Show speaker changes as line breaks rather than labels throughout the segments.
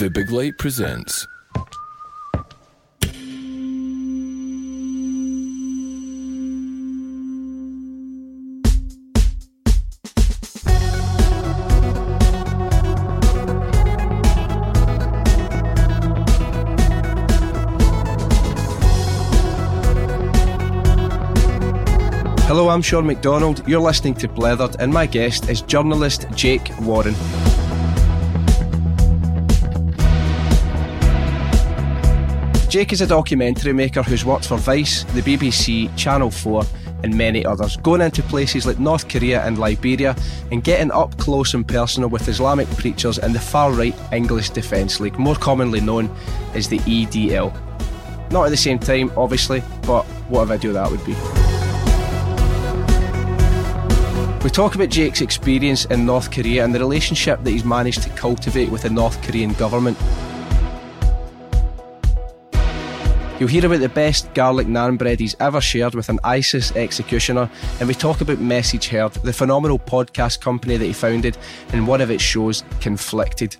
The Big Light presents.
Hello, I'm Sean McDonald. You're listening to Blethered, and my guest is journalist Jake Warren. Jake is a documentary maker who's worked for Vice, the BBC, Channel 4, and many others, going into places like North Korea and Liberia and getting up close and personal with Islamic preachers in the far right English Defence League, more commonly known as the EDL. Not at the same time, obviously, but what a video that would be. We talk about Jake's experience in North Korea and the relationship that he's managed to cultivate with the North Korean government. You'll hear about the best garlic naan bread he's ever shared with an ISIS executioner, and we talk about Message Heard, the phenomenal podcast company that he founded, and one of its shows, Conflicted.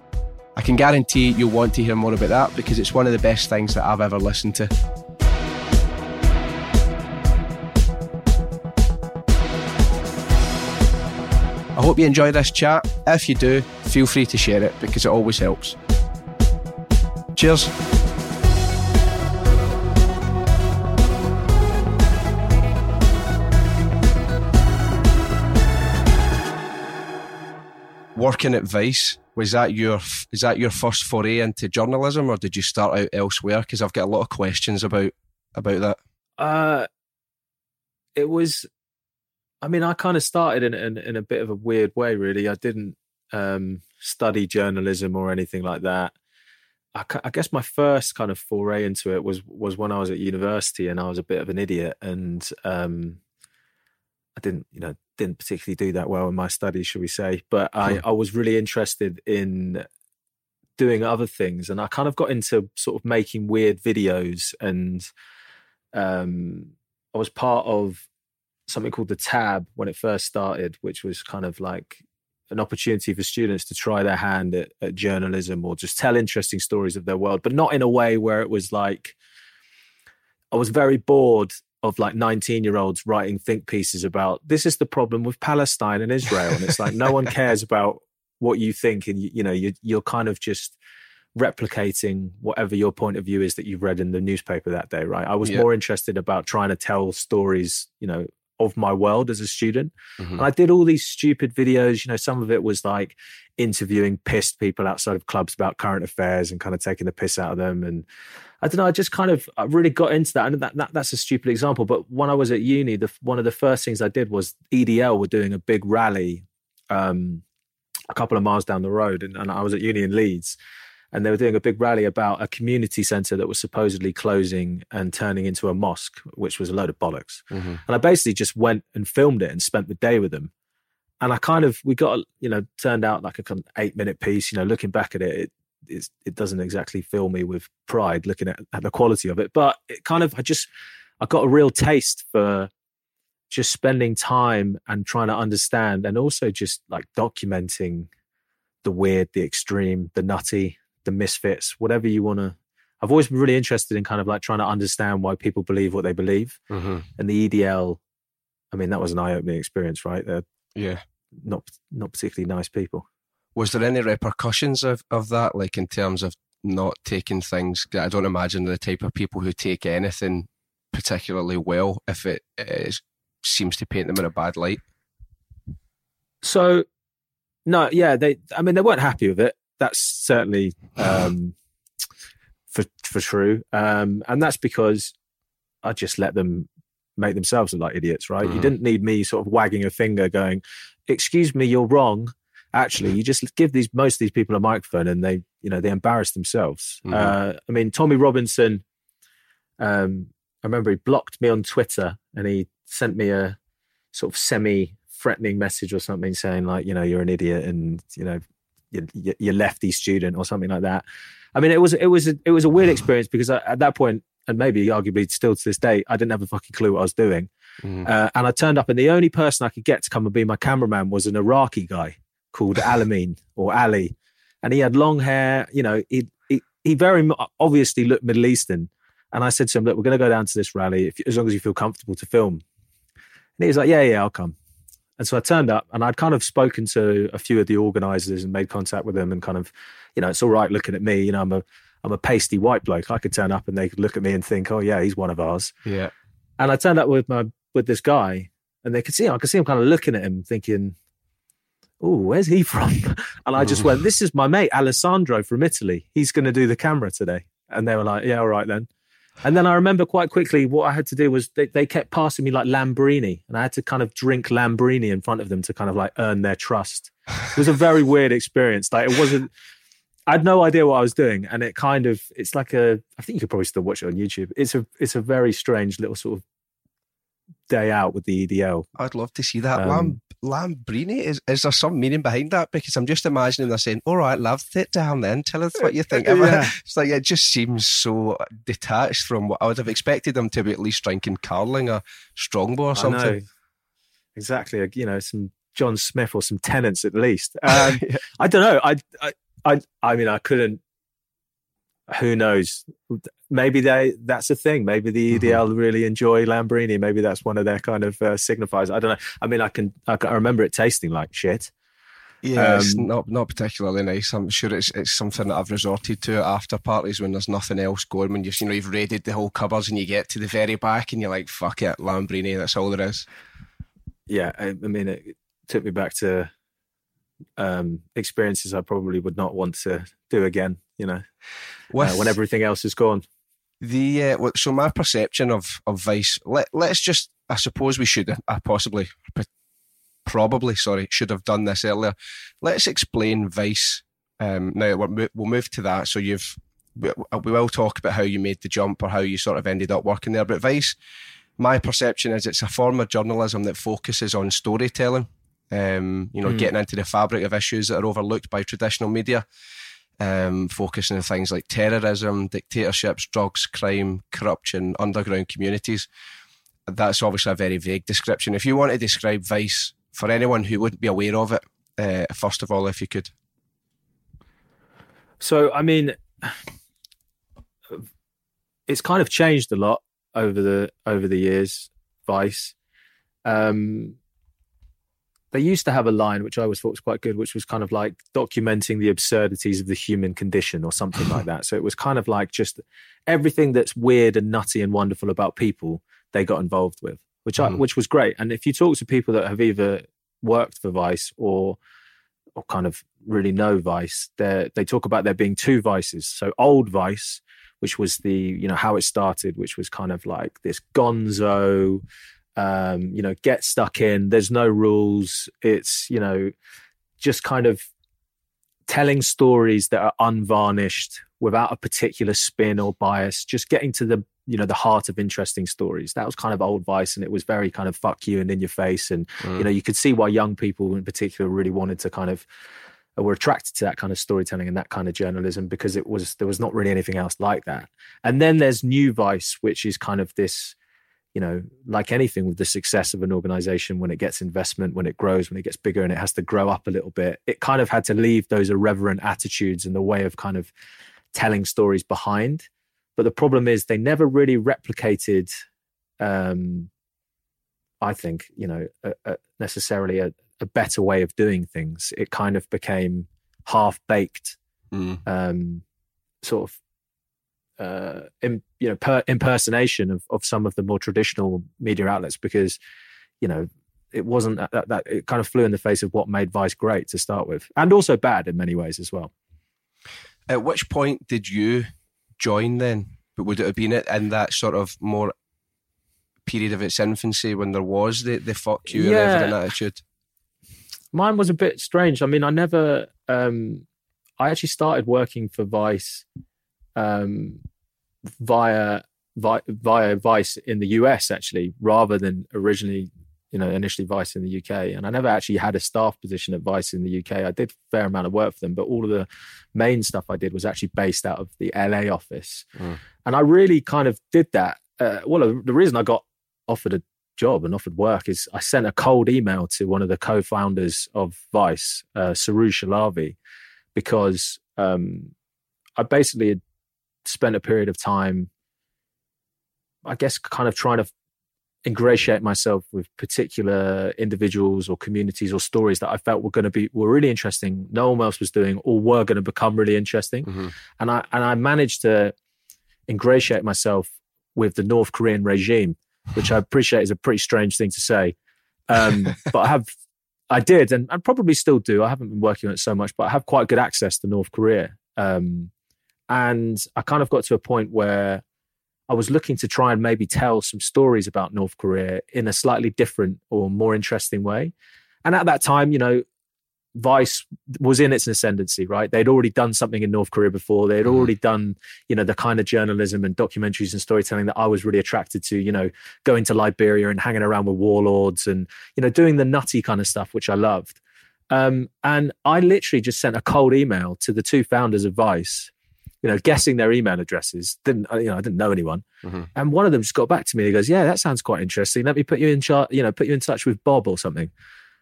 I can guarantee you'll want to hear more about that because it's one of the best things that I've ever listened to. I hope you enjoy this chat. If you do, feel free to share it because it always helps. Cheers. Working at Vice was that your is that your first foray into journalism, or did you start out elsewhere? Because I've got a lot of questions about about that.
Uh, it was. I mean, I kind of started in, in in a bit of a weird way. Really, I didn't um, study journalism or anything like that. I, I, guess my first kind of foray into it was was when I was at university, and I was a bit of an idiot, and um, I didn't, you know, didn't particularly do that well in my studies, should we say? But I,
Hmm.
I was really interested in doing other things, and I kind of got into sort of making weird videos, and um, I was part of something called the Tab when it first started, which was kind of like an opportunity for students to try their hand at, at journalism or just tell interesting stories of their world, but not in a way where it was like I was very bored of like 19 year olds writing think pieces about this is the problem with Palestine and Israel. And it's like no one cares about what you think. And you, you know, you, you're kind of just replicating whatever your point of view is that you've read in the newspaper that day, right? I was
Yeah.
more interested about trying to tell stories, you know, of my world as a student.
Mhm.
And I did all these stupid videos. You know, some of it was like interviewing pissed people outside of clubs about current affairs and kind of taking the piss out of them. And I don't know, I just kind of I really got into that. And that, that that's a stupid example. But when I was at uni, the one of the first things I did was EDL were doing a big rally um, a couple of miles down the road. And, and I was at uni in Leeds. And they were doing a big rally about a community centre that was supposedly closing and turning into a mosque, which was a load of bollocks.
Mhm.
And I basically just went and filmed it and spent the day with them. And I kind of we got you know turned out like a kind of eight minute piece. You know, looking back at it, it it's, it doesn't exactly fill me with pride looking at, at the quality of it. But it kind of I just I got a real taste for just spending time and trying to understand, and also just like documenting the weird, the extreme, the nutty, the misfits, whatever you want to. I've always been really interested in kind of like trying to understand why people believe what they believe
Mhm.
and the EDL, I mean, that was an eye-opening experience, right? They're
Yeah.
not not particularly nice people.
Was there any repercussions of, of that, like in terms of not taking things? I don't imagine the type of people who take anything particularly well if it is, seems to paint them in a bad light.
So, no, yeah, they. I mean, they weren't happy with it. That's certainly um, for for true, um, and that's because I just let them make themselves look like idiots, right? You
Mhm.
didn't need me sort of wagging a finger, going, "Excuse me, you're wrong." Actually, you just give these most of these people a microphone, and they, you know, they embarrass themselves.
Mhm.
Uh, I mean, Tommy Robinson. Um, I remember he blocked me on Twitter, and he sent me a sort of semi threatening message or something saying like you know you're an idiot and you know you, you- you're lefty student or something like that i mean it was it was a, it was a weird experience because I, at that point and maybe arguably still to this day i didn't have a fucking clue what i was doing
Mhm.
uh, and i turned up and the only person i could get to come and be my cameraman was an iraqi guy called alamin or ali and he had long hair. You know, he he, he very obviously looked Middle Eastern. And I said to him, "Look, we're going to go down to this rally if, as long as you feel comfortable to film." And he was like, "Yeah, yeah, I'll come." And so I turned up, and I'd kind of spoken to a few of the organisers and made contact with them, and kind of, you know, it's all right looking at me. You know, I'm a I'm a pasty white bloke. I could turn up and they could look at me and think, "Oh yeah, he's one of ours."
Yeah.
And I turned up with my with this guy, and they could see him. I could see him kind of looking at him, thinking, "Oh, where's he from?" And I just oh. went, "This is my mate Alessandro from Italy. He's going to do the camera today." And they were like, "Yeah, all right then." And then I remember quite quickly what I had to do was they, they kept passing me like Lambrini, and I had to kind of drink Lambrini in front of them to kind of like earn their trust. It was a very weird experience. Like it wasn't. I had no idea what I was doing, and it kind of it's like a. I think you could probably still watch it on YouTube. It's a it's a very strange little sort of day out with the EDL.
I'd love to see that. Um, Lam, Lambrini, is, is there some meaning behind that? Because I'm just imagining they're saying, all right, love it down then. Tell us what you think. Yeah. It's like, it just seems so detached from what I would have expected them to be at least drinking Carling or Strongbow or something.
Exactly. You know, some John Smith or some Tennent's at least. Um, yeah. I don't know. I, I, I, I mean, I couldn't who knows? Maybe they that's a thing. Maybe the EDL mm-hmm. really enjoy Lambrini. Maybe that's one of their kind of uh, signifiers. I don't know. I mean, I can, I can I remember it tasting like shit.
Yeah, um, it's not not particularly nice. I'm sure it's it's something that I've resorted to at after parties when there's nothing else going. When you've you know you've raided the whole cupboards and you get to the very back and you're like, fuck it, Lambrini. That's all there is.
Yeah, I, I mean, it took me back to um, experiences I probably would not want to do again. You know, With, uh, when everything else is gone.
The uh, so my perception of of Vice. Let let's just. I suppose we should. I possibly, probably, sorry, should have done this earlier. Let's explain Vice. Um, now we'll move to that. So you've we will talk about how you made the jump or how you sort of ended up working there. But Vice, my perception is it's a form of journalism that focuses on storytelling um, you know, mm. getting into the fabric of issues that are overlooked by traditional media, um, focusing on things like terrorism, dictatorships, drugs, crime, corruption, underground communities. That's obviously a very vague description. If you want to describe Vice for anyone who wouldn't be aware of it, uh, first of all, if you could.
So, I mean, it's kind of changed a lot over the over the years. Vice. Um, they used to have a line which I always thought was quite good, which was kind of like documenting the absurdities of the human condition or something like that. So it was kind of like just everything that's weird and nutty and wonderful about people they got involved with, which mm. I, which was great. And if you talk to people that have either worked for Vice or or kind of really know Vice, they they talk about there being two vices. So old Vice, which was the you know how it started, which was kind of like this gonzo um, you know, get stuck in. There's no rules. It's, you know, just kind of telling stories that are unvarnished without a particular spin or bias, just getting to the, you know, the heart of interesting stories. That was kind of old Vice and it was very kind of fuck you and in your face. And, mm. you know, you could see why young people in particular really wanted to kind of, uh, were attracted to that kind of storytelling and that kind of journalism because it was there was not really anything else like that. And then there's New Vice, which is kind of this you know, like anything with the success of an organization, when it gets investment, when it grows, when it gets bigger and it has to grow up a little bit, it kind of had to leave those irreverent attitudes and the way of kind of telling stories behind. But the problem is they never really replicated, um, I think, you know, a, a necessarily a, a, better way of doing things. It kind of became half baked, mm. um, sort of uh, in, you know per, impersonation of, of some of the more traditional media outlets because you know it wasn't that, that, that, it kind of flew in the face of what made Vice great to start with, and also bad in many ways as well.
At which point did you join then? But would it have been it in that sort of more period of its infancy when there was the the fuck you yeah. and attitude?
Mine was a bit strange. I mean, I never. Um, I actually started working for Vice um, via, via via Vice in the US actually, rather than originally, you know, initially Vice in the UK. And I never actually had a staff position at Vice in the UK. I did a fair amount of work for them, but all of the main stuff I did was actually based out of the LA office. Mm. And I really kind of did that. Uh, well, the reason I got offered a job and offered work is I sent a cold email to one of the co-founders of Vice, uh, Suroosh Alvi, because um, I basically had spent a period of time, I guess, kind of trying to ingratiate myself with particular individuals or communities or stories that I felt were going to be were really interesting. No one else was doing or were going to become really interesting, mm-hmm. and I and I managed to ingratiate myself with the North Korean regime, which I appreciate is a pretty strange thing to say. Um, but I have, I did, and I probably still do. I haven't been working on it so much, but I have quite good access to North Korea. Um, and I kind of got to a point where I was looking to try and maybe tell some stories about North Korea in a slightly different or more interesting way. And at that time, you know, Vice was in its ascendancy, right? They'd already done something in North Korea before. They'd mm. already done, you know, the kind of journalism and documentaries and storytelling that I was really attracted to, you know, going to Liberia and hanging around with warlords and, you know, doing the nutty kind of stuff, which I loved. Um, and I literally just sent a cold email to the two founders of Vice, you know, guessing their email addresses. Didn't, you know, I didn't know anyone. Mm-hmm. And one of them just got back to me. He goes, yeah, that sounds quite interesting. Let me put you in charge, you know, put you in touch with Bob or something.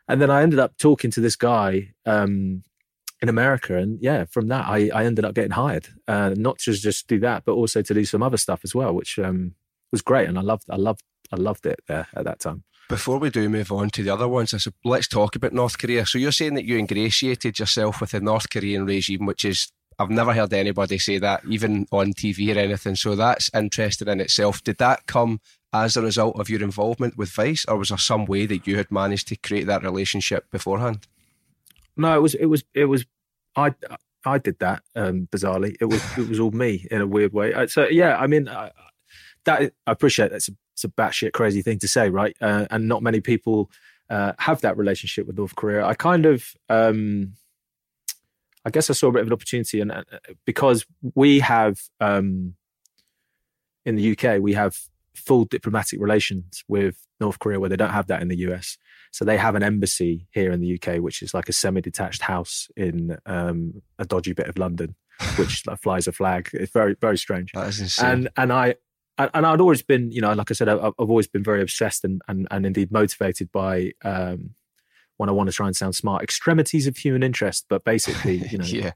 And then I ended up talking to this guy um, in America, and yeah, from that I, I ended up getting hired, uh, not to just do that, but also to do some other stuff as well, which um, was great, and I loved, I loved, I loved it there at that time.
Before we do move on to the other ones, I said, let's talk about North Korea. So you're saying that you ingratiated yourself with the North Korean regime, which is I've never heard anybody say that, even on TV or anything. So that's interesting in itself. Did that come as a result of your involvement with Vice, or was there some way that you had managed to create that relationship beforehand?
No, it was it was it was I I did that um, bizarrely. It was it was all me in a weird way. Uh, so yeah, I mean I, that I appreciate that's a, it's a batshit crazy thing to say, right? Uh, and not many people uh, have that relationship with North Korea. I kind of. Um, I guess I saw a bit of an opportunity, and uh, because we have um, in the UK, we have full diplomatic relations with North Korea, where they don't have that in the US. So they have an embassy here in the UK, which is like a semi-detached house in um, a dodgy bit of London, which like, flies a flag. It's very, very strange.
That is insane.
And and I and I'd always been, you know, like I said, I've always been very obsessed and and, and indeed motivated by. Um, when I want to try and sound smart, extremities of human interest, but basically, you know,
yeah.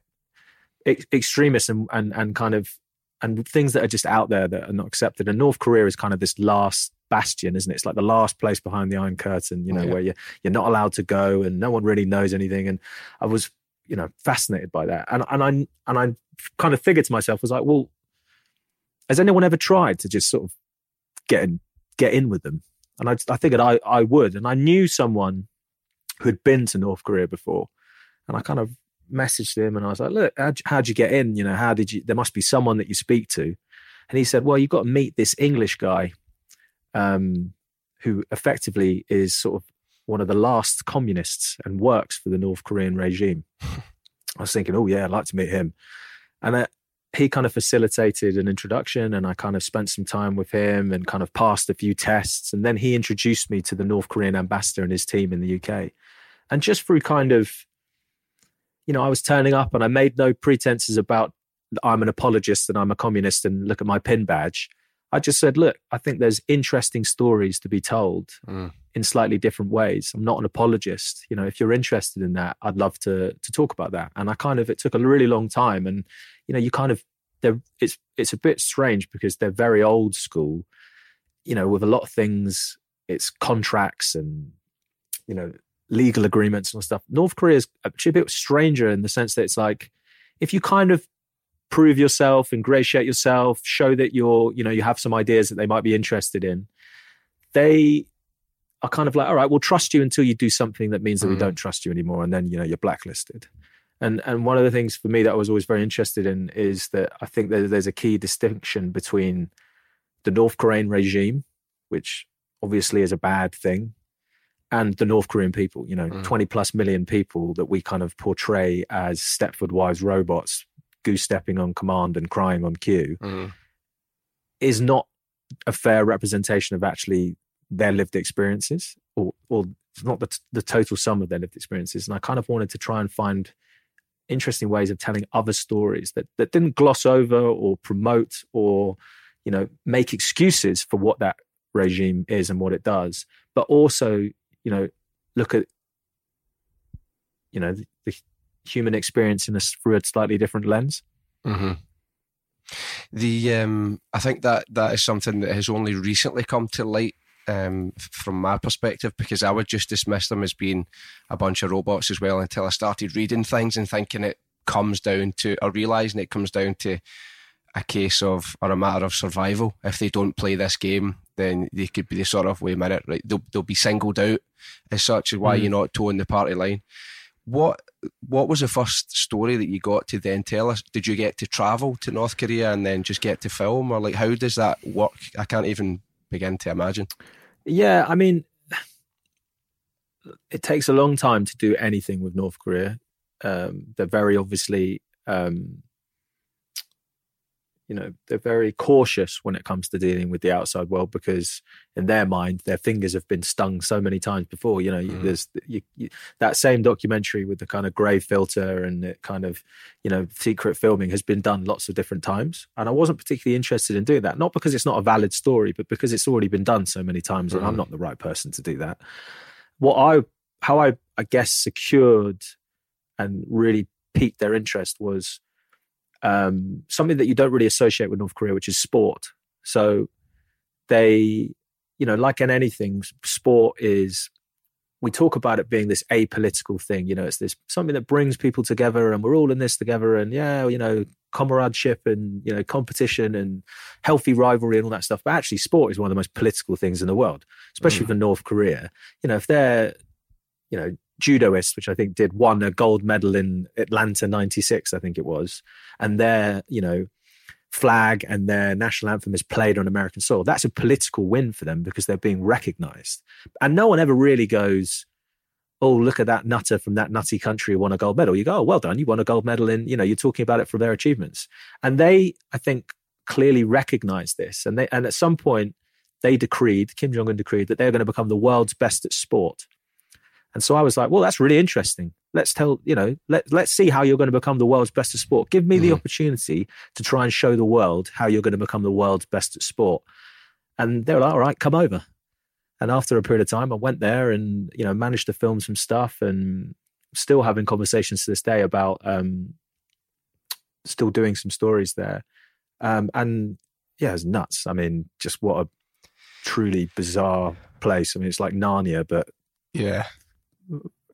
ex- extremists and, and and kind of and things that are just out there that are not accepted. And North Korea is kind of this last bastion, isn't it? It's like the last place behind the Iron Curtain, you know, yeah. where you're, you're not allowed to go and no one really knows anything. And I was, you know, fascinated by that. And and I and I kind of figured to myself, was like, well, has anyone ever tried to just sort of get in get in with them? And I I figured I I would. And I knew someone who had been to North Korea before. And I kind of messaged him and I was like, look, how'd, how'd you get in? You know, how did you, there must be someone that you speak to. And he said, well, you've got to meet this English guy um, who effectively is sort of one of the last communists and works for the North Korean regime. I was thinking, oh, yeah, I'd like to meet him. And uh, he kind of facilitated an introduction and I kind of spent some time with him and kind of passed a few tests. And then he introduced me to the North Korean ambassador and his team in the UK. And just through kind of you know, I was turning up and I made no pretenses about I'm an apologist and I'm a communist and look at my pin badge. I just said, look, I think there's interesting stories to be told mm. in slightly different ways. I'm not an apologist. You know, if you're interested in that, I'd love to to talk about that. And I kind of it took a really long time. And, you know, you kind of they're it's it's a bit strange because they're very old school, you know, with a lot of things, it's contracts and you know, legal agreements and stuff. North Korea is actually a bit stranger in the sense that it's like if you kind of prove yourself, ingratiate yourself, show that you're, you know, you have some ideas that they might be interested in, they are kind of like, all right, we'll trust you until you do something that means that mm. we don't trust you anymore, and then you know you're blacklisted. And and one of the things for me that I was always very interested in is that I think that there's a key distinction between the North Korean regime, which obviously is a bad thing, and the North Korean people, you know, mm. 20 plus million people that we kind of portray as Stepford Wives robots, goose stepping on command and crying on cue, mm. is not a fair representation of actually their lived experiences or, or not the, the total sum of their lived experiences. And I kind of wanted to try and find interesting ways of telling other stories that, that didn't gloss over or promote or, you know, make excuses for what that regime is and what it does, but also you know, look at, you know, the, human experience in a, through a slightly different lens.
Mm-hmm. The um, I think that that is something that has only recently come to light um, from my perspective because I would just dismiss them as being a bunch of robots as well until I started reading things and thinking it comes down to or realizing it comes down to a case of or a matter of survival. If they don't play this game, then they could be the sort of wait a minute, right? They'll they'll be singled out as such. As why mm. you're not towing the party line. What what was the first story that you got to then tell us? Did you get to travel to North Korea and then just get to film, or like how does that work? I can't even begin to imagine.
Yeah, I mean, it takes a long time to do anything with North Korea. Um, they're very obviously um, you know they're very cautious when it comes to dealing with the outside world because in their mind their fingers have been stung so many times before you know mm. there's you, you, that same documentary with the kind of gray filter and it kind of you know secret filming has been done lots of different times and i wasn't particularly interested in doing that not because it's not a valid story but because it's already been done so many times mm. and i'm mm. not the right person to do that what i how i i guess secured and really piqued their interest was um, something that you don't really associate with North Korea, which is sport. So they, you know, like in anything, sport is. We talk about it being this apolitical thing. You know, it's this something that brings people together, and we're all in this together. And yeah, you know, comradeship and you know competition and healthy rivalry and all that stuff. But actually, sport is one of the most political things in the world, especially mm. for North Korea. You know, if they're you know judoists, which I think did won a gold medal in Atlanta '96, I think it was, and their you know flag and their national anthem is played on American soil. That's a political win for them because they're being recognized, and no one ever really goes. Oh, look at that nutter from that nutty country who won a gold medal. You go, oh, well done. You won a gold medal in, you know, you're talking about it for their achievements. And they, I think, clearly recognize this. And they, and at some point, they decreed, Kim Jong un decreed, that they're going to become the world's best at sport. And so I was like, well, that's really interesting. Let's tell, you know, let, let's see how you're going to become the world's best at sport. Give me mm. the opportunity to try and show the world how you're going to become the world's best at sport. And they were like, all right, come over. And after a period of time, I went there and, you know, managed to film some stuff and still having conversations to this day about um, still doing some stories there. Um, and yeah, it's nuts. I mean, just what a truly bizarre place. I mean, it's like Narnia, but
yeah,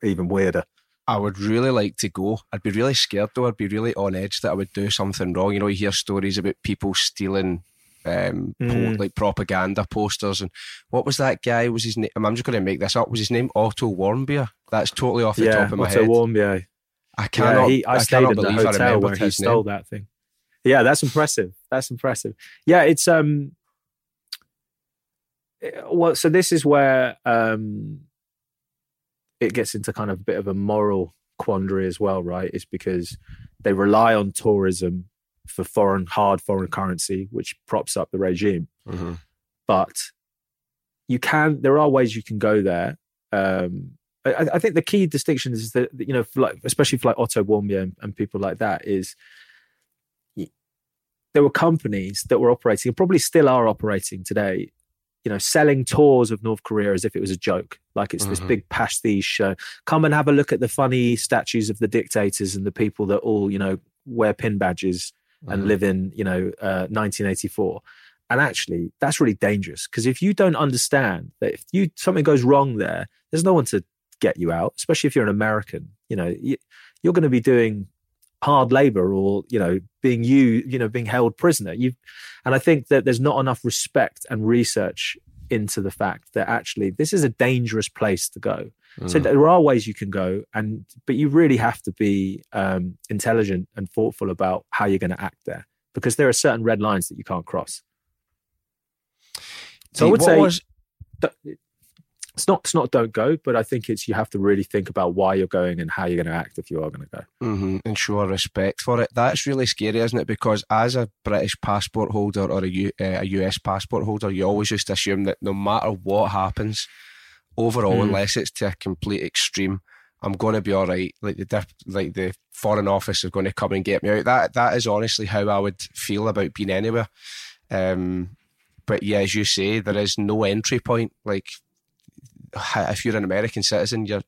even weirder.
I would really like to go. I'd be really scared though. I'd be really on edge that I would do something wrong. You know, you hear stories about people stealing um, mm. po- like propaganda posters and what was that guy? Was his name? I'm just going to make this up. Was his name Otto Warmbier? That's totally off the
yeah,
top of my
Otto
head.
Warmbier.
I cannot. Yeah, he, I, I stayed in the
hotel where he stole
name.
that thing. Yeah, that's impressive. That's impressive. Yeah, it's um. Well, so this is where um it gets into kind of a bit of a moral quandary as well, right? It's because they rely on tourism for foreign hard foreign currency, which props up the regime. Mm-hmm. But you can there are ways you can go there. Um, I, I, think the key distinction is that you know, for like especially for like Otto Warmbier and, and people like that, is there were companies that were operating and probably still are operating today you know, selling tours of North Korea as if it was a joke, like it's mm-hmm. this big pastiche show. Come and have a look at the funny statues of the dictators and the people that all, you know, wear pin badges mm-hmm. and live in, you know, uh, 1984. And actually, that's really dangerous because if you don't understand that if you something goes wrong there, there's no one to get you out, especially if you're an American. You know, you, you're going to be doing hard labor or you know being you you know being held prisoner. You and i think that there's not enough respect and research into the fact that actually this is a dangerous place to go. Mm. so there are ways you can go and but you really have to be um, intelligent and thoughtful about how you're going to act there because there are certain red lines that you can't cross. So i would say was, it's not it's not don't go, but I think it's you have to really think about why you're going and how you're going to act if you are going to go,
mm-hmm. and show respect for it. That's really scary, isn't it? Because as a British passport holder or a, U, uh, a US passport holder, you always just assume that no matter what happens, overall, mm. unless it's to a complete extreme, I'm going to be all right. Like the like the foreign office is going to come and get me out. That that is honestly how I would feel about being anywhere. Um, but yeah, as you say, there is no entry point. Like if you're an American citizen, you're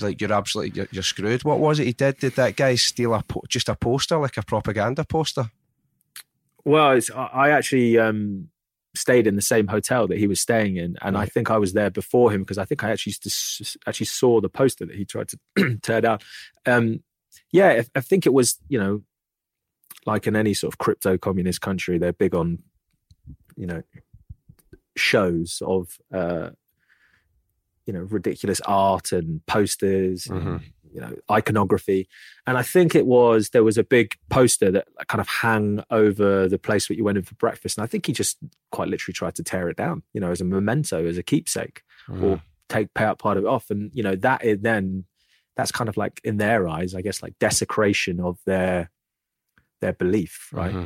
like you're absolutely you're, you're, screwed. What was it he did? Did that guy steal a po- just a poster, like a propaganda poster?
Well, I actually um, stayed in the same hotel that he was staying in, and right. I think I was there before him because I think I actually to, actually saw the poster that he tried to tear down. Um, yeah, I, I think it was you know like in any sort of crypto communist country, they're big on you know shows of uh, you know ridiculous art and posters mm-hmm. and, you know iconography and i think it was there was a big poster that kind of hung over the place where you went in for breakfast and i think he just quite literally tried to tear it down you know as a memento as a keepsake mm. or take pay out part of it off and you know that is then that's kind of like in their eyes i guess like desecration of their their belief right mm-hmm.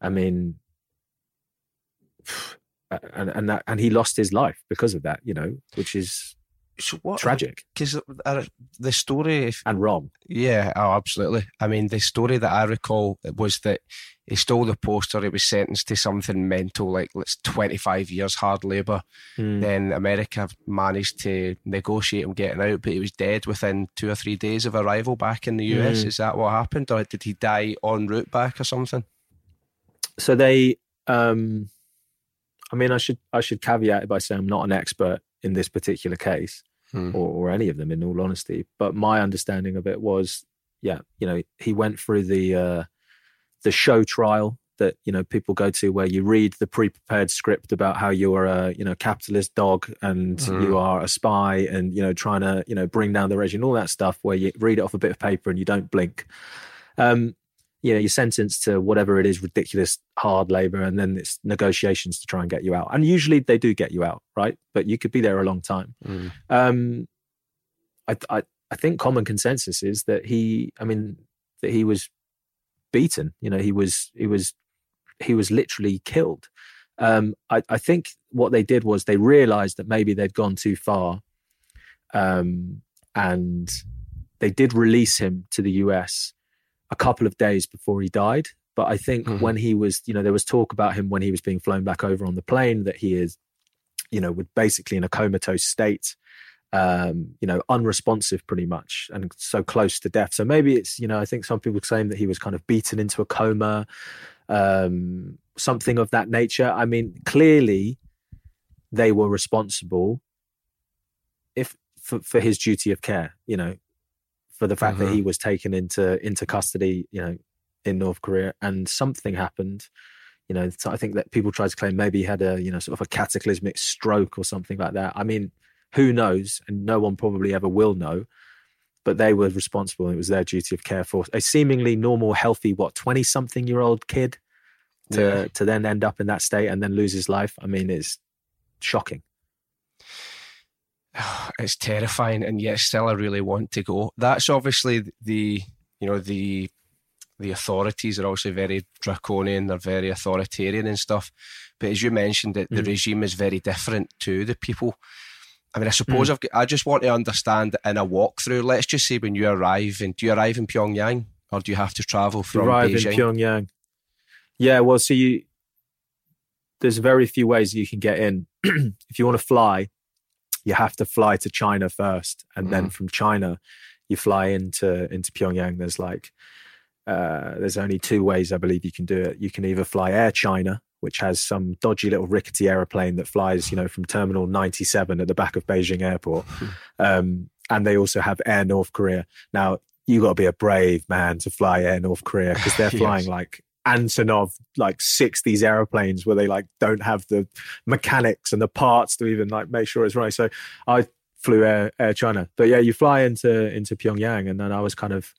i mean and and that, and he lost his life because of that, you know, which is so what, tragic.
Because uh, the story if,
and wrong.
Yeah, oh, absolutely. I mean, the story that I recall was that he stole the poster. He was sentenced to something mental, like let's twenty five years hard labour. Mm. Then America managed to negotiate him getting out, but he was dead within two or three days of arrival back in the US. Mm. Is that what happened, or did he die en route back or something?
So they. um I mean, I should I should caveat it by saying I'm not an expert in this particular case hmm. or, or any of them, in all honesty. But my understanding of it was, yeah, you know, he went through the uh, the show trial that you know people go to where you read the pre-prepared script about how you are a you know capitalist dog and mm. you are a spy and you know trying to you know bring down the regime all that stuff where you read it off a bit of paper and you don't blink um you know you're sentenced to whatever it is ridiculous hard labor and then it's negotiations to try and get you out. And usually they do get you out right? But you could be there a long time. Mm. um I, I i think common consensus is that he i mean that he was beaten you know he was he was he was literally killed. Um i i think what they did was they realized that maybe they'd gone too far um and they did release him to the us a couple of days before he died. But I think mm-hmm. when he was, you know, there was talk about him when he was being flown back over on the plane that he is, you know, would basically in a comatose state, um, you know, unresponsive pretty much and so close to death. So maybe it's, you know, I think some people claim that he was kind of beaten into a coma, um, something of that nature. I mean, clearly they were responsible if for, for his duty of care, you know, for the fact that he mm-hmm. was taken into into custody, you know, in North Korea, and something happened. You know, I think that people try to claim maybe he had a you know sort of a cataclysmic stroke or something like that. I mean, who knows? And no one probably ever will know. But they were responsible, and it was their duty of care for a seemingly normal, healthy, what twenty something year old kid to yeah. to then end up in that state and then lose his life. I mean, it's shocking.
it's terrifying, and yet still I really want to go. That's obviously the you know the the authorities are also very draconian. They're very authoritarian and stuff. But as you mentioned, that mm. the regime is very different to the people. I mean, I suppose mm. I just want to understand in a walkthrough. Let's just say when you arrive, and do you arrive in Pyongyang, or do you have to travel from
arrive
Beijing?
in Pyongyang. Yeah, well, so you there's very few ways you can get in. if you want to fly, you have to fly to China first, and mm. then from China, you fly into into Pyongyang. There's like uh, there's only two ways I believe you can do it. You can either fly Air China, which has some dodgy little rickety aeroplane that flies, you know, from Terminal 97 at the back of Beijing Airport, um, and they also have Air North Korea. Now you got to be a brave man to fly Air North Korea because they're flying yes. like Antonov like six these airplanes where they like don't have the mechanics and the parts to even like make sure it's right. So I flew Air, Air China, but yeah, you fly into into Pyongyang, and then I was kind of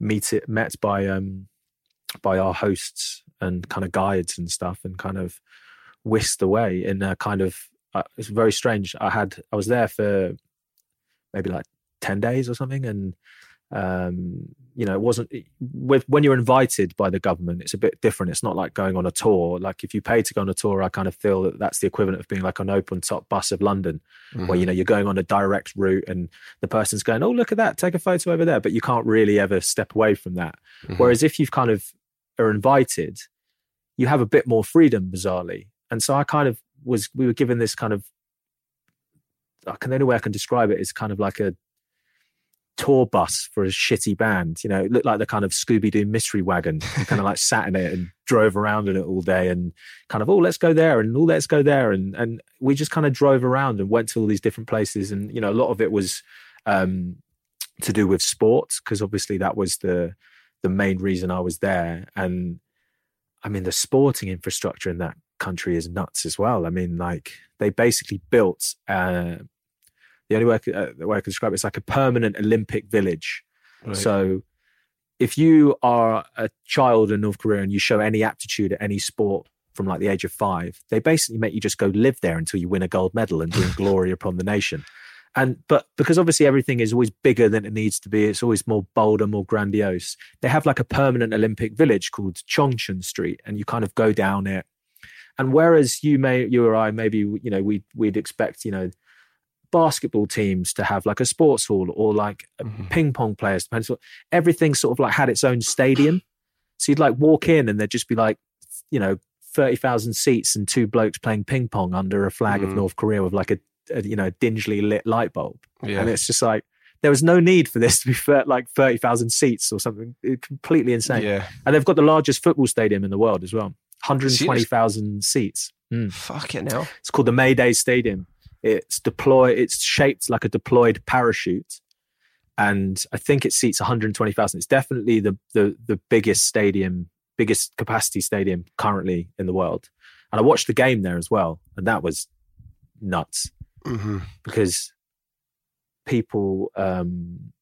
meet it, met by um by our hosts and kind of guides and stuff, and kind of whisked away in a kind of uh, it's very strange. I had I was there for maybe like ten days or something, and um, you know, it wasn't with when you're invited by the government, it's a bit different. It's not like going on a tour. Like if you pay to go on a tour, I kind of feel that that's the equivalent of being like an open top bus of London, mm-hmm. where you know you're going on a direct route and the person's going, "Oh, look at that, take a photo over there," but you can't really ever step away from that. Mm-hmm. Whereas if you've kind of are invited, you have a bit more freedom, bizarrely. And so I kind of was, we were given this kind of I can the only way I can describe it is kind of like a tour bus for a shitty band. You know, it looked like the kind of Scooby Doo mystery wagon. kind of like sat in it and drove around in it all day and kind of, oh, let's go there and oh, let's go there. And and we just kind of drove around and went to all these different places. And, you know, a lot of it was um, to do with sports, because obviously that was the the main reason I was there. And I mean, the sporting infrastructure in that country is nuts as well. I mean, like they basically built uh, the only way I, could, uh, the way I can describe it is like a permanent Olympic village. Right. So if you are a child in North Korea and you show any aptitude at any sport from like the age of five, they basically make you just go live there until you win a gold medal and bring glory upon the nation. And but because obviously everything is always bigger than it needs to be, it's always more bolder, more grandiose. They have like a permanent Olympic village called Chongchun Street, and you kind of go down it. And whereas you may, you or I, maybe you know, we we'd expect you know basketball teams to have like a sports hall or like mm-hmm. ping pong players. Everything sort of like had its own stadium. So you'd like walk in and there'd just be like, you know, thirty thousand seats and two blokes playing ping pong under a flag mm. of North Korea with like a, a, you know dingily lit light bulb. Yeah. And it's just like there was no need for this to be for like thirty thousand seats or something. It's completely insane.
Yeah.
And they've got the largest football stadium in the world as well. 120,000 seats.
Mm. Fuck it now.
It's called the Mayday Stadium. It's deploy. It's shaped like a deployed parachute, and I think it seats 120,000. It's definitely the the the biggest stadium, biggest capacity stadium currently in the world. And I watched the game there as well, and that was nuts
mm-hmm.
because people um,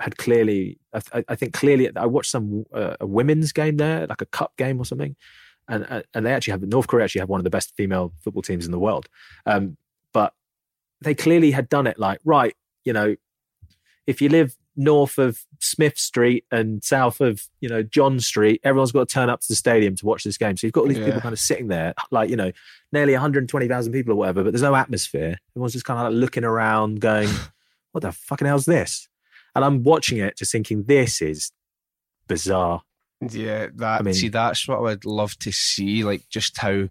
had clearly. I, I, think clearly. I watched some uh, a women's game there, like a cup game or something. And, uh, and they actually have North Korea actually have one of the best female football teams in the world. Um, but they clearly had done it like, right, you know, if you live north of Smith Street and south of, you know, John Street, everyone's got to turn up to the stadium to watch this game. So you've got all these yeah. people kind of sitting there, like, you know, nearly 120,000 people or whatever, but there's no atmosphere. Everyone's just kind of like looking around going, what the fucking hell's this? And I'm watching it just thinking, this is bizarre.
Yeah, that I mean, see, that's what I would love to see, like just how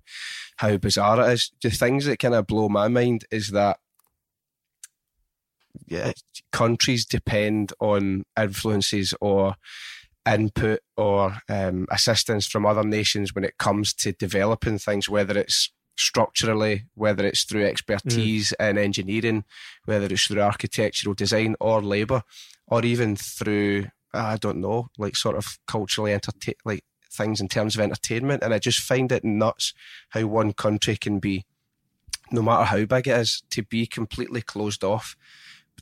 how bizarre it is. The things that kind of blow my mind is that yeah, countries depend on influences or input or um, assistance from other nations when it comes to developing things, whether it's structurally, whether it's through expertise mm. in engineering, whether it's through architectural design or labour, or even through I don't know, like sort of culturally entertain like things in terms of entertainment. And I just find it nuts how one country can be, no matter how big it is, to be completely closed off.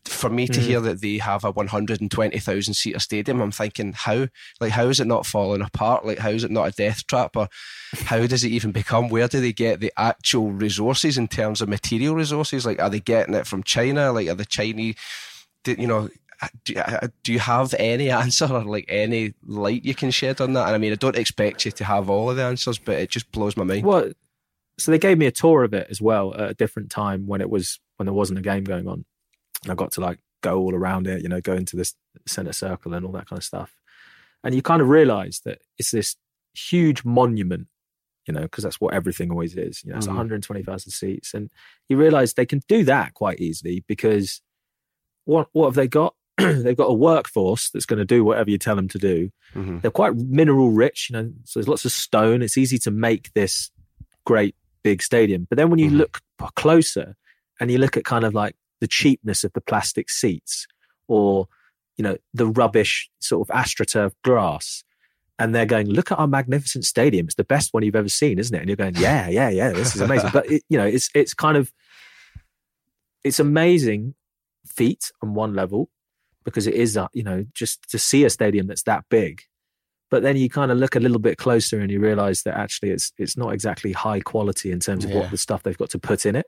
For me to mm. hear that they have a 120,000 seater stadium, I'm thinking, how? Like, how is it not falling apart? Like, how is it not a death trap? Or how does it even become? Where do they get the actual resources in terms of material resources? Like, are they getting it from China? Like, are the Chinese, you know, do, do you have any answer or like any light you can shed on that? And I mean, I don't expect you to have all of the answers, but it just blows my mind.
Well, so they gave me a tour of it as well at a different time when it was when there wasn't a game going on, and I got to like go all around it, you know, go into this center circle and all that kind of stuff. And you kind of realize that it's this huge monument you know, because that's what everything always is. You know, it's mm. 120,000 seats, and you realize they can do that quite easily because what what have they got? they've got a workforce that's going to do whatever you tell them to do. Mm-hmm. They're quite mineral rich, you know, so there's lots of stone. It's easy to make this great big stadium. But then when you mm-hmm. look closer and you look at kind of like the cheapness of the plastic seats or, you know, the rubbish sort of astroturf grass, and they're going, look at our magnificent stadium. It's the best one you've ever seen, isn't it? And you're going, yeah, yeah, yeah, this is amazing. but it, you know, it's it's kind of it's amazing feat on one level because it is, you know, just to see a stadium that's that big. But then you kind of look a little bit closer and you realize that actually it's it's not exactly high quality in terms of yeah. what the stuff they've got to put in it.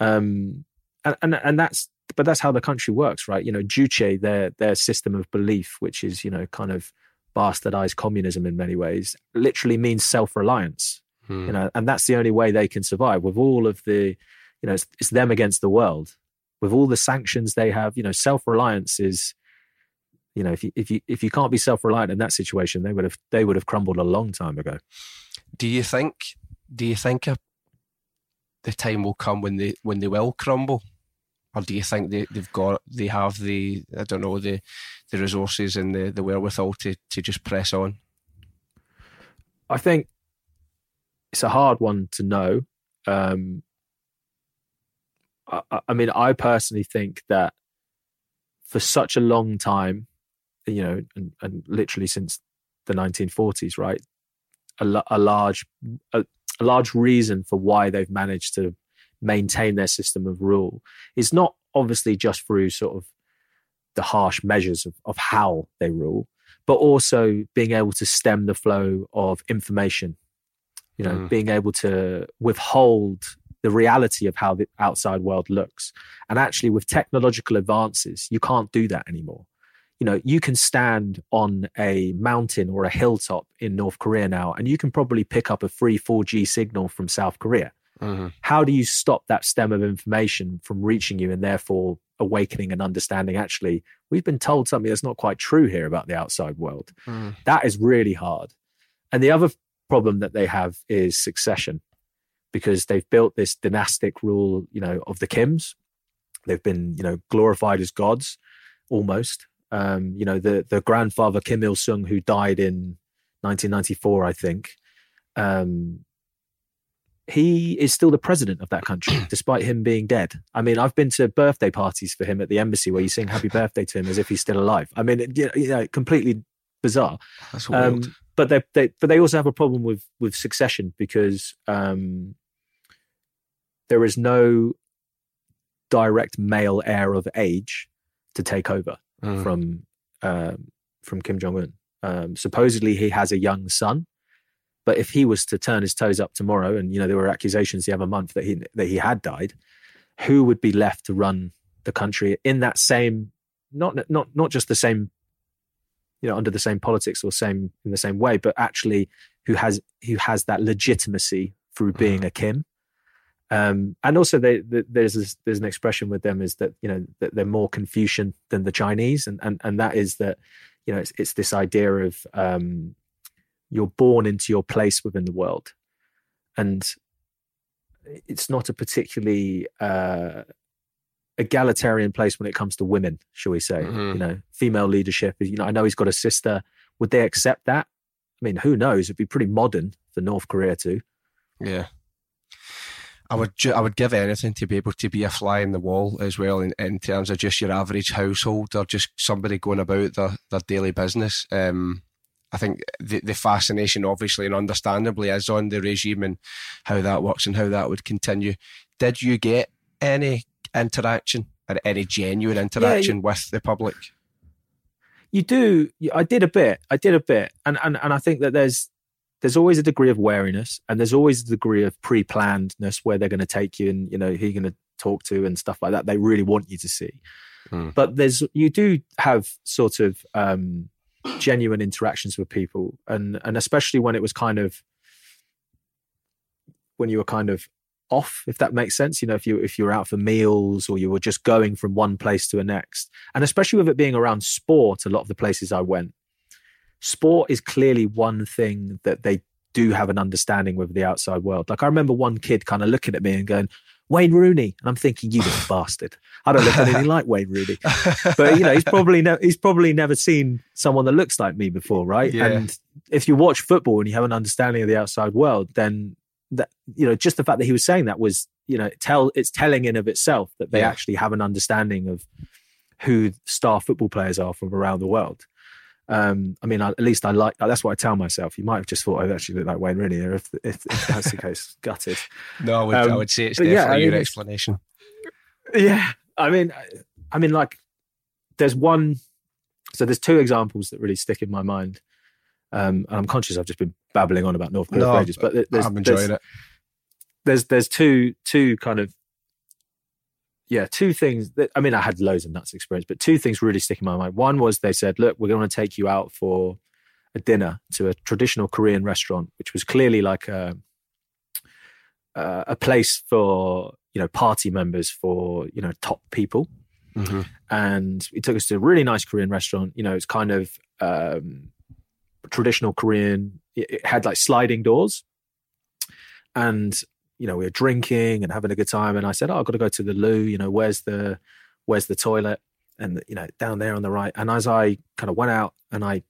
Um, and, and and that's but that's how the country works, right? You know, Juche, their their system of belief, which is you know kind of bastardized communism in many ways, literally means self reliance. Hmm. You know, and that's the only way they can survive with all of the, you know, it's, it's them against the world with all the sanctions they have, you know, self reliance is, you know, if you if you if you can't be self reliant in that situation, they would have they would have crumbled a long time ago.
Do you think? Do you think a, the time will come when they when they will crumble? or do you think they, they've got they have the I don't know the the resources and the, the wherewithal to to just press on?
I think it's a hard one to know. Um, I, I mean, I personally think that for such a long time, you know, and, and literally since the 1940s, right? A, a large, a, a large reason for why they've managed to maintain their system of rule is not obviously just through sort of the harsh measures of, of how they rule, but also being able to stem the flow of information, you know, mm. being able to withhold the reality of how the outside world looks. And actually, with technological advances, you can't do that anymore. You know, you can stand on a mountain or a hilltop in North Korea now, and you can probably pick up a free 4G signal from South Korea. Mm-hmm. How do you stop that stem of information from reaching you and therefore awakening and understanding actually we've been told something that's not quite true here about the outside world? Mm. That is really hard. And the other problem that they have is succession because they've built this dynastic rule, you know, of the Kims. They've been, you know, glorified as gods almost. Um, you know, the the grandfather Kim Il Sung, who died in 1994, I think, um, he is still the president of that country, despite him being dead. I mean, I've been to birthday parties for him at the embassy where you sing "Happy Birthday" to him as if he's still alive. I mean, you know, completely bizarre.
That's wild. Um,
but they, they, but they also have a problem with with succession because um, there is no direct male heir of age to take over mm. from um, from Kim Jong Un. Um, supposedly, he has a young son, but if he was to turn his toes up tomorrow, and you know there were accusations the other month that he that he had died, who would be left to run the country in that same not not not just the same you know under the same politics or same in the same way, but actually who has who has that legitimacy through being mm. a Kim um, and also, they, they, there's this, there's an expression with them is that you know that they're more Confucian than the Chinese, and and and that is that you know it's it's this idea of um, you're born into your place within the world, and it's not a particularly uh, egalitarian place when it comes to women, shall we say? Mm-hmm. You know, female leadership. You know, I know he's got a sister. Would they accept that? I mean, who knows? It'd be pretty modern for North Korea too.
Yeah. I would ju- I would give anything to be able to be a fly in the wall as well in, in terms of just your average household or just somebody going about their, their daily business. Um, I think the, the fascination, obviously and understandably, is on the regime and how that works and how that would continue. Did you get any interaction or any genuine interaction yeah, you, with the public?
You do. I did a bit. I did a bit, and and and I think that there's there's always a degree of wariness and there's always a degree of pre-plannedness where they're going to take you and you know who you're going to talk to and stuff like that they really want you to see mm. but there's you do have sort of um, genuine interactions with people and and especially when it was kind of when you were kind of off if that makes sense you know if you if you were out for meals or you were just going from one place to the next and especially with it being around sport a lot of the places i went sport is clearly one thing that they do have an understanding with the outside world. Like I remember one kid kind of looking at me and going, Wayne Rooney, and I'm thinking, you little bastard. I don't look anything like Wayne Rooney, but you know, he's probably ne- he's probably never seen someone that looks like me before, right? Yeah. And if you watch football and you have an understanding of the outside world, then that you know, just the fact that he was saying that was, you know, tell it's telling in of itself that they yeah. actually have an understanding of who star football players are from around the world. Um, I mean, I, at least I like that's what I tell myself. You might have just thought I actually look like Wayne Rooney, if, if, if that's the case, gutted.
No, I would, um, I would say it's definitely yeah, I mean, your explanation.
Yeah, I mean, I mean, like, there's one. So there's two examples that really stick in my mind. Um, and I'm conscious I've just been babbling on about North Korea no, but there's,
I'm enjoying
there's,
it.
There's there's two two kind of yeah, two things that I mean, I had loads of nuts experience, but two things really stick in my mind. One was they said, "Look, we're going to take you out for a dinner to a traditional Korean restaurant, which was clearly like a uh, a place for you know party members for you know top people." Mm-hmm. And it took us to a really nice Korean restaurant. You know, it's kind of um, traditional Korean. It had like sliding doors, and you know, we were drinking and having a good time. And I said, "Oh, I've got to go to the loo. You know, where's the where's the toilet?" And you know, down there on the right. And as I kind of went out and I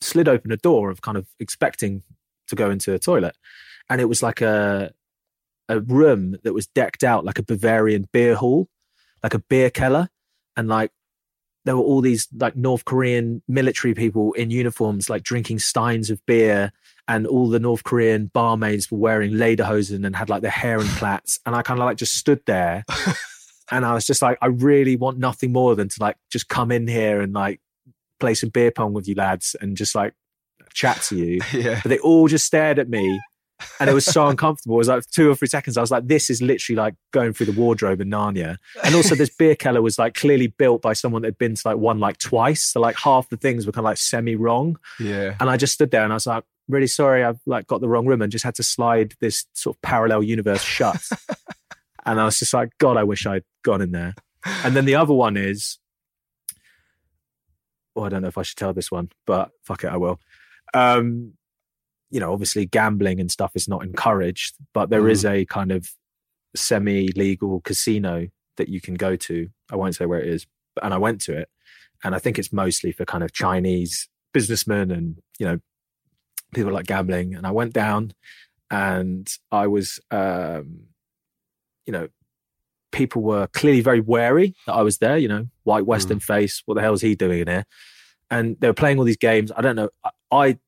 slid open a door of kind of expecting to go into a toilet, and it was like a a room that was decked out like a Bavarian beer hall, like a beer keller, and like there were all these like North Korean military people in uniforms, like drinking steins of beer, and all the North Korean barmaids were wearing lederhosen and had like their hair in plaits, and I kind of like just stood there, and I was just like, I really want nothing more than to like just come in here and like play some beer pong with you lads and just like chat to you.
Yeah.
But they all just stared at me and it was so uncomfortable. It was like two or three seconds. I was like, this is literally like going through the wardrobe in Narnia. And also, this beer keller was like clearly built by someone that had been to like one like twice. So like half the things were kind of like semi wrong.
Yeah.
And I just stood there and I was like, really sorry, I've like got the wrong room and just had to slide this sort of parallel universe shut. and I was just like, God, I wish I'd gone in there. And then the other one is, well, I don't know if I should tell this one, but fuck it, I will. Um, you know, obviously gambling and stuff is not encouraged, but there is a kind of semi-legal casino that you can go to. I won't say where it is, but, and I went to it, and I think it's mostly for kind of Chinese businessmen and you know people like gambling. And I went down, and I was, um, you know, people were clearly very wary that I was there. You know, white Western face. What the hell is he doing in here? And they were playing all these games. I don't know. I, I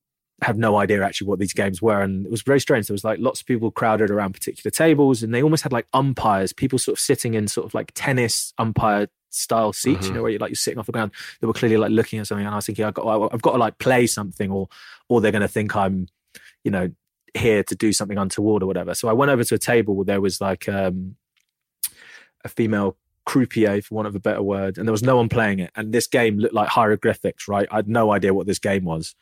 have no idea actually what these games were. And it was very strange. There was like lots of people crowded around particular tables and they almost had like umpires, people sort of sitting in sort of like tennis umpire style seats, you know, where you're like you're sitting off the ground. They were clearly like looking at something. And I was thinking, I've got, I've got to like play something or, or they're going to think I'm, you know, here to do something untoward or whatever. So I went over to a table where there was like um, a female croupier, for want of a better word, and there was no one playing it. And this game looked like hieroglyphics, right? I had no idea what this game was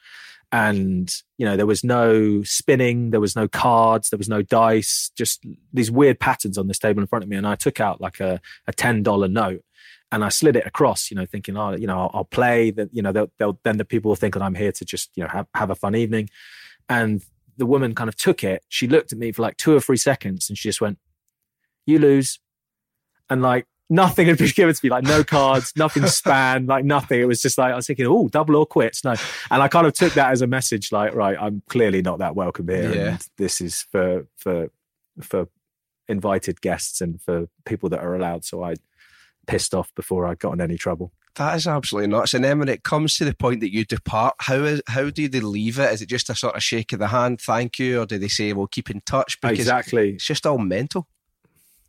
and you know there was no spinning there was no cards there was no dice just these weird patterns on this table in front of me. And i took out like a, a $10 note and i slid it across you know thinking oh you know i'll, I'll play. That you know they'll, they'll, then the people will think that i'm here to just you know have, have a fun evening. And the woman kind of took it. She looked at me for like two or three seconds and she just went you lose. And like nothing had been given to me, like no cards, nothing span, like nothing. It was just like I was thinking, oh, double or quits. No. And I kind of took that as a message, like, right, I'm clearly not that welcome here.
Yeah.
And this is for for for invited guests and for people that are allowed. So I pissed off before I got in any trouble.
That is absolutely nuts. And then when it comes to the point that you depart, how is how do they leave it? Is it just a sort of shake of the hand, thank you, or do they say we'll keep in touch? Because
exactly.
It's just all mental.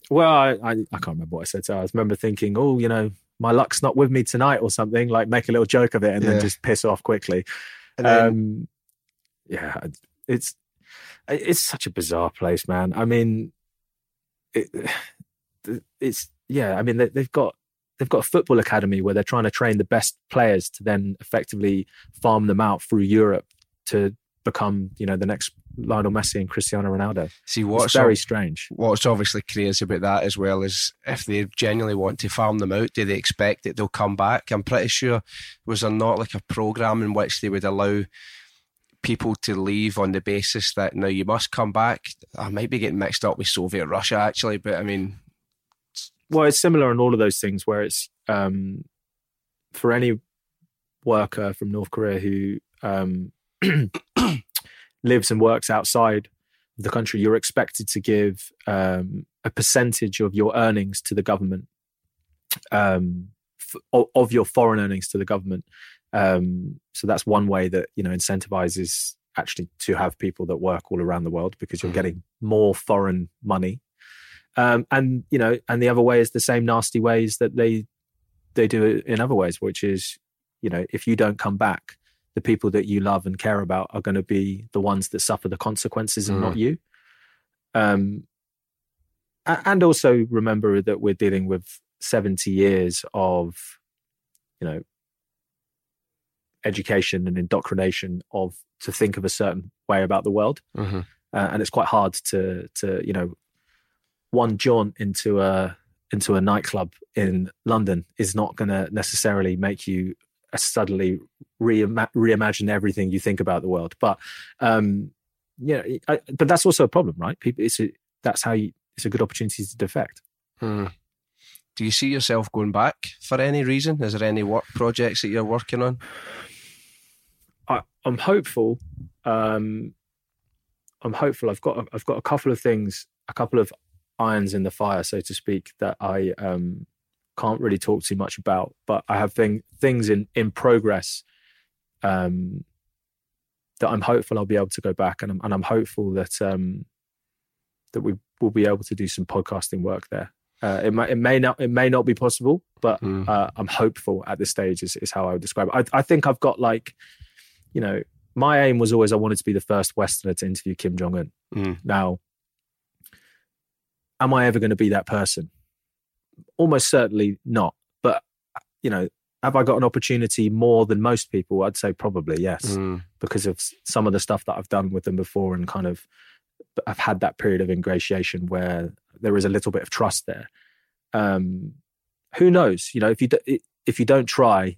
Well, I, I, I can't remember what I said. So I remember thinking, oh, you know, my luck's not with me tonight or something, like make a little joke of it and
Yeah.
then just piss off quickly.
And then,
um, yeah, it's it's such a bizarre place, man. I mean, it, it's yeah. I mean, they, they've got they've got a football academy where they're trying to train the best players to then effectively farm them out through Europe to become, you know, the next Lionel Messi and Cristiano Ronaldo.
see
It's
what's
very
ob-
strange.
what's obviously crazy about that as well is if they genuinely want to farm them out, do they expect that they'll come back? I'm pretty sure was there not like a program in which they would allow people to leave on the basis that now you must come back. I might be getting mixed up with Soviet Russia actually, but I mean,
well it's similar in all of those things where it's um for any worker from north korea who um lives and works outside the country you're expected to give um a percentage of your earnings to the government um f- of your foreign earnings to the government um so that's one way that you know incentivizes actually to have people that work all around the world because you're
Mhm.
getting more foreign money um, and you know, and the other way is the same nasty ways that they they do it in other ways, which is you know, if you don't come back, the people that you love and care about are going to be the ones that suffer the consequences and
Mm.
not you. Um, and also remember that we're dealing with seventy years of you know education and indoctrination of to think of a certain way about the world uh, and it's quite hard to to you know one jaunt into a into a nightclub in London is not going to necessarily make you suddenly reima- reimagine everything you think about the world. But um, yeah, I, but that's also a problem, right? People, it's a, that's how you, it's a good opportunity to defect.
Hmm. Do you see yourself going back for any reason? Is there any work projects that you're working on?
I, am hopeful. Um, I'm hopeful. I've got I've got a couple of things, a couple of irons in the fire, so to speak, that I um, can't really talk too much about. But I have thing, things in in progress um, that I'm hopeful I'll be able to go back, and I'm and I'm hopeful that um, that we will be able to do some podcasting work there. Uh, it may it may not it may not be possible, but mm. uh, I'm hopeful at this stage. Is, is how I would describe it. I, I think I've got like, you know, my aim was always I wanted to be the first Westerner to interview Kim Jong Un. Mm. Now, am I ever going to be that person? Almost certainly not. But you know, have I got an opportunity more than most people? I'd say probably yes, mm. because of some of the stuff that I've done with them before, and kind of I've had that period of ingratiation where there is a little bit of trust there. Um, who knows? You know, if you do, if you don't try,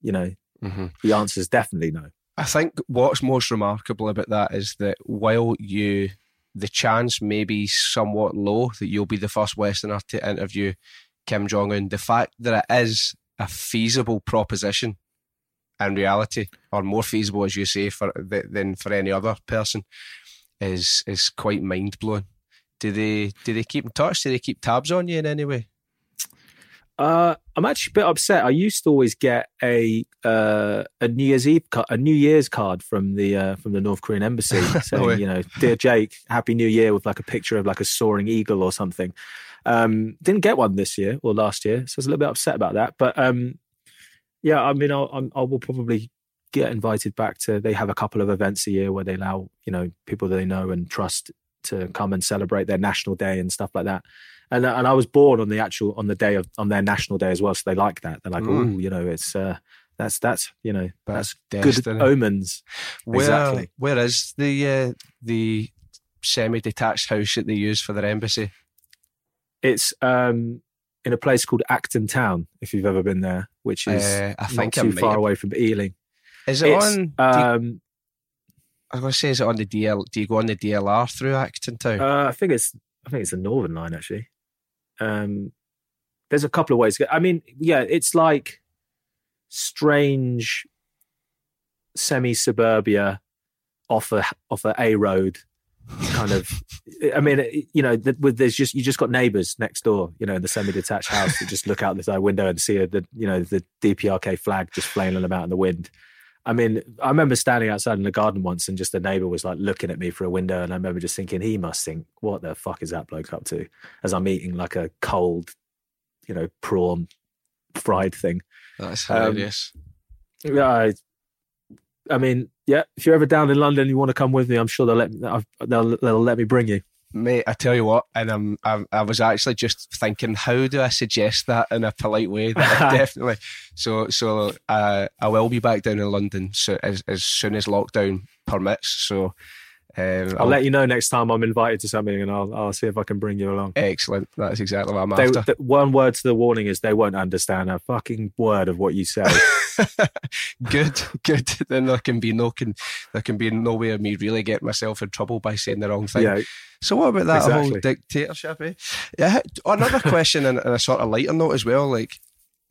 you know, mm-hmm. the answer is definitely no.
I think what's most remarkable about that is that while you the chance may be somewhat low that you'll be the first Westerner to interview Kim Jong Un. The fact that it is a feasible proposition in reality, or more feasible, as you say, for than for any other person, is is quite mind blowing. Do they do they keep in touch? Do they keep tabs on you in any way?
Uh, I'm actually a bit upset. I used to always get a uh, a New Year's Eve a New Year's card from the uh, from the North Korean embassy saying, you know, dear Jake, Happy New Year with like a picture of like a soaring eagle or something. Um, didn't get one this year or last year, so I was a little bit upset about that. But um, yeah, I mean, I'll, I will probably get invited back to. They have a couple of events a year where they allow you know people that they know and trust to come and celebrate their national day and stuff like that and and I was born on the actual on the day of on their national day as well, so they like that. They're like, mm. oh, you know, it's uh, that's that's you know that's, that's good omens.
Where, exactly. Where is the uh, the semi-detached house that they use for their embassy?
It's um, in a place called Acton Town. If you've ever been there, which is uh, I think not too far away from Ealing.
Is it it's, on? Um, I was going to say, is it on the DL? Do you go on the DLR through Acton Town?
Uh, I think it's I think it's the Northern Line actually. Um, there's a couple of ways. I mean, yeah, it's like strange semi suburbia off a off a A road kind of i mean you know there's just you just got neighbors next door you know in the semi-detached house that just look out this window and see the you know the dprk flag just flailing about in the wind i mean i remember standing outside in the garden once and just the neighbor was like looking at me through a window and i remember just thinking he must think what the fuck is that bloke up to? As i'm eating like a cold you know prawn fried thing.
That's hilarious.
um, yeah I, I mean yeah, if you're ever down in London, you want to come with me, I'm sure they'll let me, they'll, they'll let me bring you.
Mate, I tell you what, and I'm, I'm, i was actually just thinking, how do I suggest that in a polite way? definitely. So, so uh, I will be back down in London so as, as soon as lockdown permits. So,
um, I'll, I'll, let you know next time I'm invited to something, and I'll I'll see if I can bring you along.
Excellent. That's exactly what I'm they, after.
The, one word to the warning is they won't understand a fucking word of what you say.
good, good. Then there can be no can there can be no way of me really getting myself in trouble by saying the wrong thing. Yeah. So what about that exactly. whole dictatorship? Eh? Yeah. Another question, and a sort of lighter note as well. Like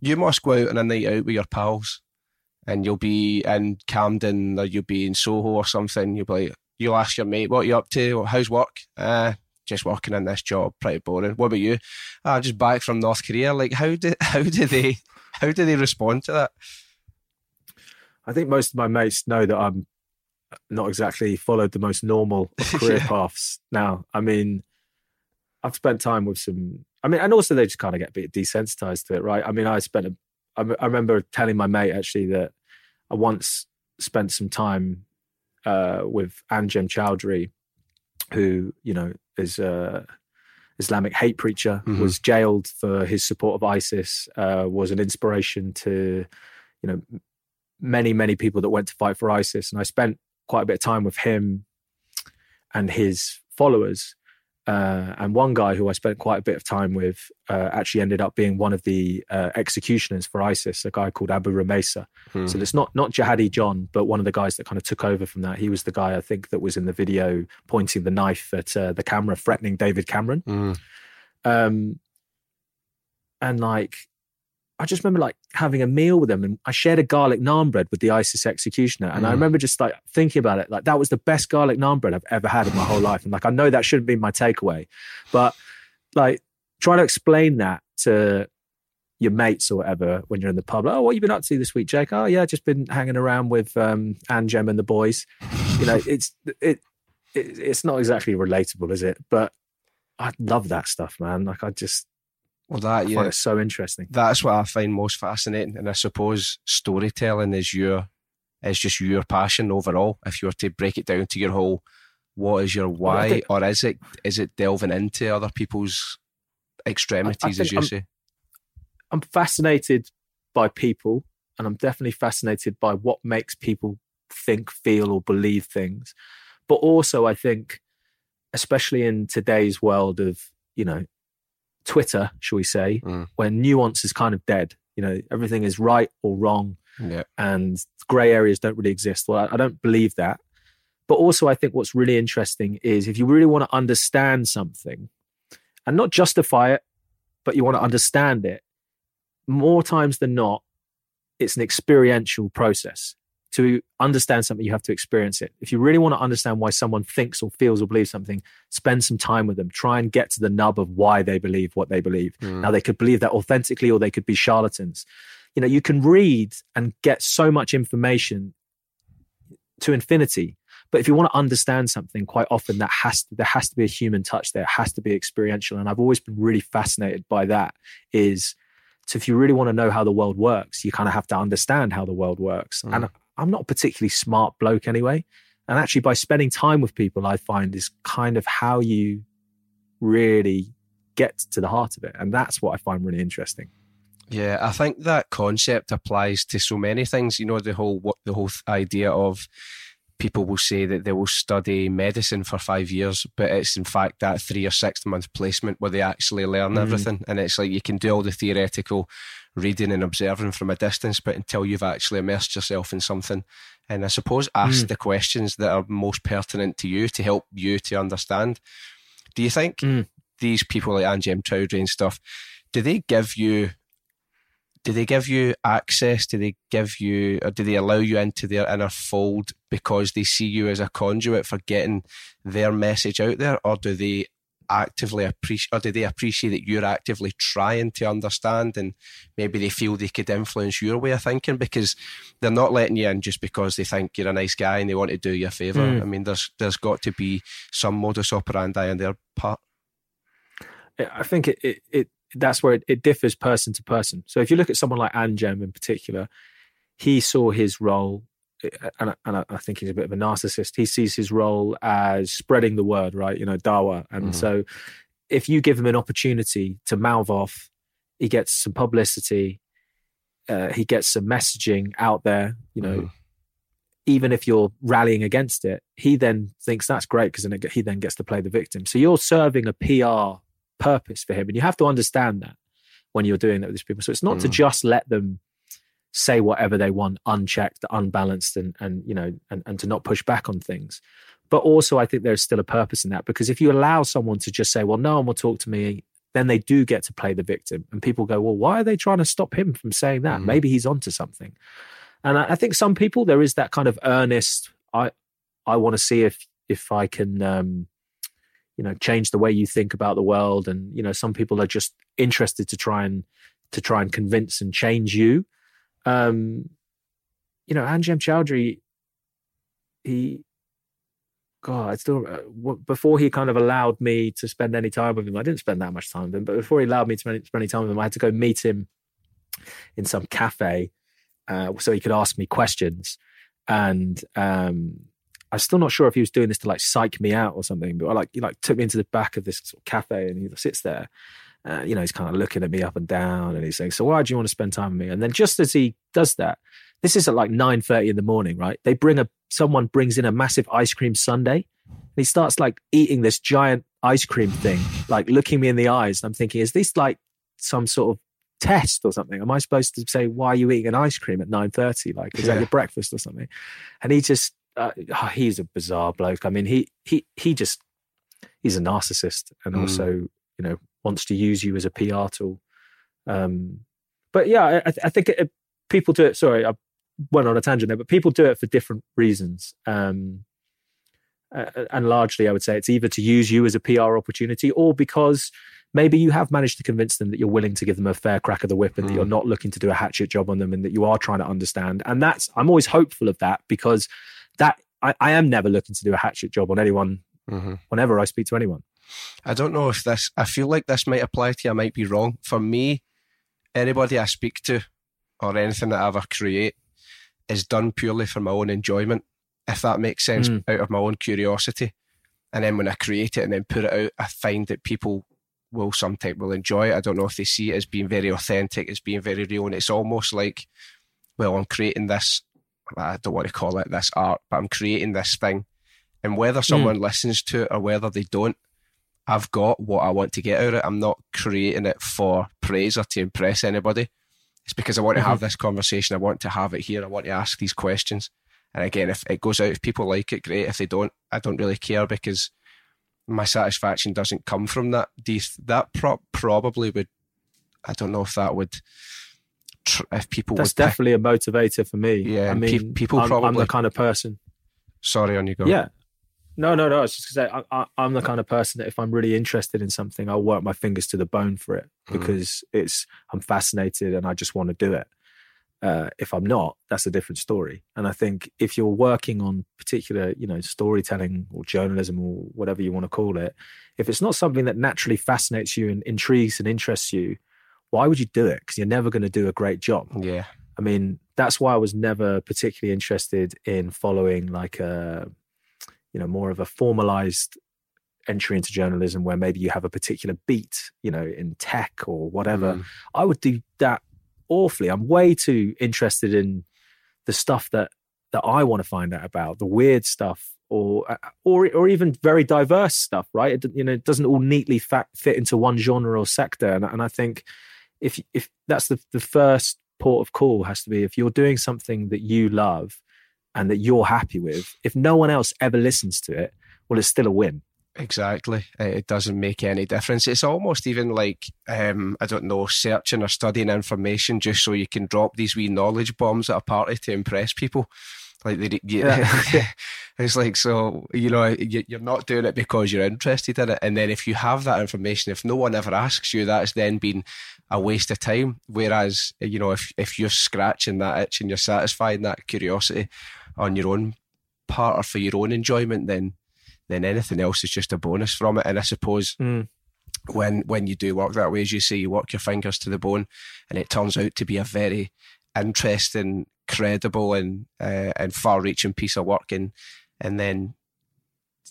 you must go out on a night out with your pals, and you'll be in Camden or you'll be in Soho or something. You'll be like you'll ask your mate, what are you up to? How's work? Uh, just working in this job, pretty boring. What about you? I'm uh, just back from North Korea. Like, how do how do they how do they respond to that?
I think most of my mates know that I'm not exactly followed the most normal career yeah. paths. Now, I mean, I've spent time with some. I mean, and also they just kind of get a bit desensitized to it, right? I mean, I spent. A, I remember telling my mate actually that I once spent some time uh, with Anjem Choudary, who you know is a Islamic hate preacher, mm-hmm. was jailed for his support of ISIS, uh, was an inspiration to you know many many people that went to fight for ISIS, and I spent quite a bit of time with him and his followers. Uh, and one guy who I spent quite a bit of time with uh, actually ended up being one of the uh, executioners for ISIS, a guy called Abu Rumaysah. Hmm. So it's not not Jihadi John, but one of the guys that kind of took over from that. He was the guy I think that was in the video pointing the knife at uh, the camera, threatening David Cameron. Hmm. Um, and like I just remember like having a meal with them and I shared a garlic naan bread with the ISIS executioner. And mm. I remember just like thinking about it, like that was the best garlic naan bread I've ever had in my whole life. And like, I know that shouldn't be my takeaway, but like trying to explain that to your mates or whatever when you're in the pub. Like, oh, what you been up to this week, Jake? Oh, yeah, just been hanging around with um, Anjem and the boys. You know, it's it, it it's not exactly relatable, is it? But I love that stuff, man. Like I just
well, that yeah,
it's so interesting.
That's what I find most fascinating, and I suppose storytelling is your is just your passion overall. If you were to break it down to your whole, what is your why, think, or is it is it delving into other people's extremities, as you
I'm,
say?
I'm fascinated by people, and I'm definitely fascinated by what makes people think, feel, or believe things. But also, I think, especially in today's world of you know Twitter, shall we say, mm. where nuance is kind of dead. You know, everything is right or wrong,
yeah.
and grey areas don't really exist. Well, I, I don't believe that. But also, I think what's really interesting is if you really want to understand something and not justify it, but you want to understand it, more times than not, it's an experiential process to understand something, you have to experience it. If you really want to understand why someone thinks or feels or believes something, spend some time with them. Try and get to the nub of why they believe what they believe. Mm. Now, they could believe that authentically or they could be charlatans. You know, you can read and get so much information to infinity. But if you want to understand something, quite often that has to, there has to be a human touch there. It has to be experiential. And I've always been really fascinated by that is so if you really want to know how the world works, you kind of have to understand how the world works. Mm. And I'm not a particularly smart bloke anyway. And actually, by spending time with people, I find is kind of how you really get to the heart of it. And that's what I find really interesting.
Yeah, I think that concept applies to so many things. You know, the whole what the whole idea of people will say that they will study medicine for five years, but it's in fact that three or six month placement where they actually learn mm. everything. And it's like you can do all the theoretical reading and observing from a distance, but until you've actually immersed yourself in something, and I suppose ask mm. the questions that are most pertinent to you to help you to understand. Do you think mm. these people like Anjem Choudary and stuff, do they give you do they give you access? Do they give you, or do they allow you into their inner fold because they see you as a conduit for getting their message out there, or do they actively appreciate, or do they appreciate that you're actively trying to understand and maybe they feel they could influence your way of thinking because they're not letting you in just because they think you're a nice guy and they want to do you a favour. Mm. I mean, there's there's got to be some modus operandi on their part.
I think it, it, it that's where it, it differs person to person. So if you look at someone like Anjem in particular, he saw his role and, and I think he's a bit of a narcissist. He sees his role as spreading the word, right? You know, dawa. And mm-hmm. so if you give him an opportunity to mouth off, he gets some publicity, uh, he gets some messaging out there, you know. Mm-hmm. Even if you're rallying against it, he then thinks that's great because then it, he then gets to play the victim. So you're serving a PR purpose for him, and you have to understand that when you're doing that with these people. So it's not mm. to just let them say whatever they want unchecked unbalanced and and you know and, and to not push back on things. But also i think there's still a purpose in that because if you allow someone to just say well no one will talk to me then they do get to play the victim and people go well why are they trying to stop him from saying that? Mm-hmm. maybe he's onto something. And I, I, think some people there is that kind of earnest i i want to see if if i can um you know change the way you think about the world and you know some people are just interested to try and to try and convince and change you um, you know, Anjem Choudary, he, God, I still, uh, before he kind of allowed me to spend any time with him, I didn't spend that much time with him, but before he allowed me to spend, spend any time with him, I had to go meet him in some cafe uh, so he could ask me questions. And um, I'm still not sure if he was doing this to like psych me out or something, but I like he like took me into the back of this sort of cafe and he sits there uh, you know, he's kind of looking at me up and down and he's saying, So why do you want to spend time with me? And then just as he does that, this is at like 9 30 in the morning, right? They bring a someone brings in a massive ice cream sundae. And he starts like eating this giant ice cream thing, like looking me in the eyes. And I'm thinking, is this like some sort of test or something? Am I supposed to say, why are you eating an ice cream at 9.30? Like, is yeah. that your breakfast or something? And he just, uh, oh, he's a bizarre bloke. I mean, he, he, he just, he's a narcissist and mm. also, you know, wants to use you as a PR tool. Um, but yeah, I, I think it, people do it. Sorry, I went on a tangent there, but people do it for different reasons. Um, uh, and largely, I would say it's either to use you as a PR opportunity or because maybe you have managed to convince them that you're willing to give them a fair crack of the whip and mm. that you're mm. not looking to do a hatchet job on them and that you are trying to understand. And that's, I'm always hopeful of that because that I, I am never looking to do a hatchet job on anyone mm-hmm. whenever I speak to anyone.
I don't know if this, I feel like this might apply to you. I might be wrong. For me, anybody I speak to or anything that I ever create is done purely for my own enjoyment, if that makes sense, mm. out of my own curiosity. And then when I create it and then put it out, I find that people will sometimes will enjoy it. I don't know if they see it as being very authentic, as being very real, and it's almost like, well, I'm creating this. I don't want to call it this art, but I'm creating this thing, and whether someone mm. listens to it or whether they don't, I've got what I want to get out of it. I'm not creating it for praise or to impress anybody. It's because I want to have mm-hmm. this conversation. I want to have it here. I want to ask these questions. And again, if it goes out, if people like it, great. If they don't, I don't really care because my satisfaction doesn't come from that. That pro- probably would. I don't know if that would. Tr- if people
that's definitely pick, a motivator for me.
Yeah,
I mean, pe-
people
I'm,
probably.
I'm the kind of person.
Sorry, on you go.
Yeah, no, no, no. I was just say, I, am the kind of person that if I'm really interested in something, I'll work my fingers to the bone for it mm. because mm. it's I'm fascinated and I just want to do it. Uh, if I'm not, that's a different story. And I think if you're working on particular, you know, storytelling or journalism or whatever you want to call it, if it's not something that naturally fascinates you and intrigues and interests you, why would you do it? Because you're never going to do a great job.
Yeah.
I mean, that's why I was never particularly interested in following like a you know more of a formalized entry into journalism where maybe you have a particular beat you know in tech or whatever. Mm. i would do that awfully. I'm way too interested in the stuff that that i want to find out about the weird stuff or uh, or or even very diverse stuff right? It, you know it doesn't all neatly fa- fit into one genre or sector. And, and i think if if that's the, the first port of call has to be if you're doing something that you love and that you're happy with, if no one else ever listens to it, well, it's still a win.
Exactly. It doesn't make any difference. It's almost even like, um, I don't know, searching or studying information just so you can drop these wee knowledge bombs at a party to impress people. Like they, yeah. it's like so you know you're not doing it because you're interested in it, and then if you have that information, if no one ever asks you, that's then been a waste of time. Whereas you know if if you're scratching that itch and you're satisfying that curiosity, on your own part or for your own enjoyment, then then anything else is just a bonus from it. And I suppose mm. when when you do work that way, as you say, you work your fingers to the bone, and it turns out to be a very interesting, credible, and uh, and far-reaching piece of work, and and then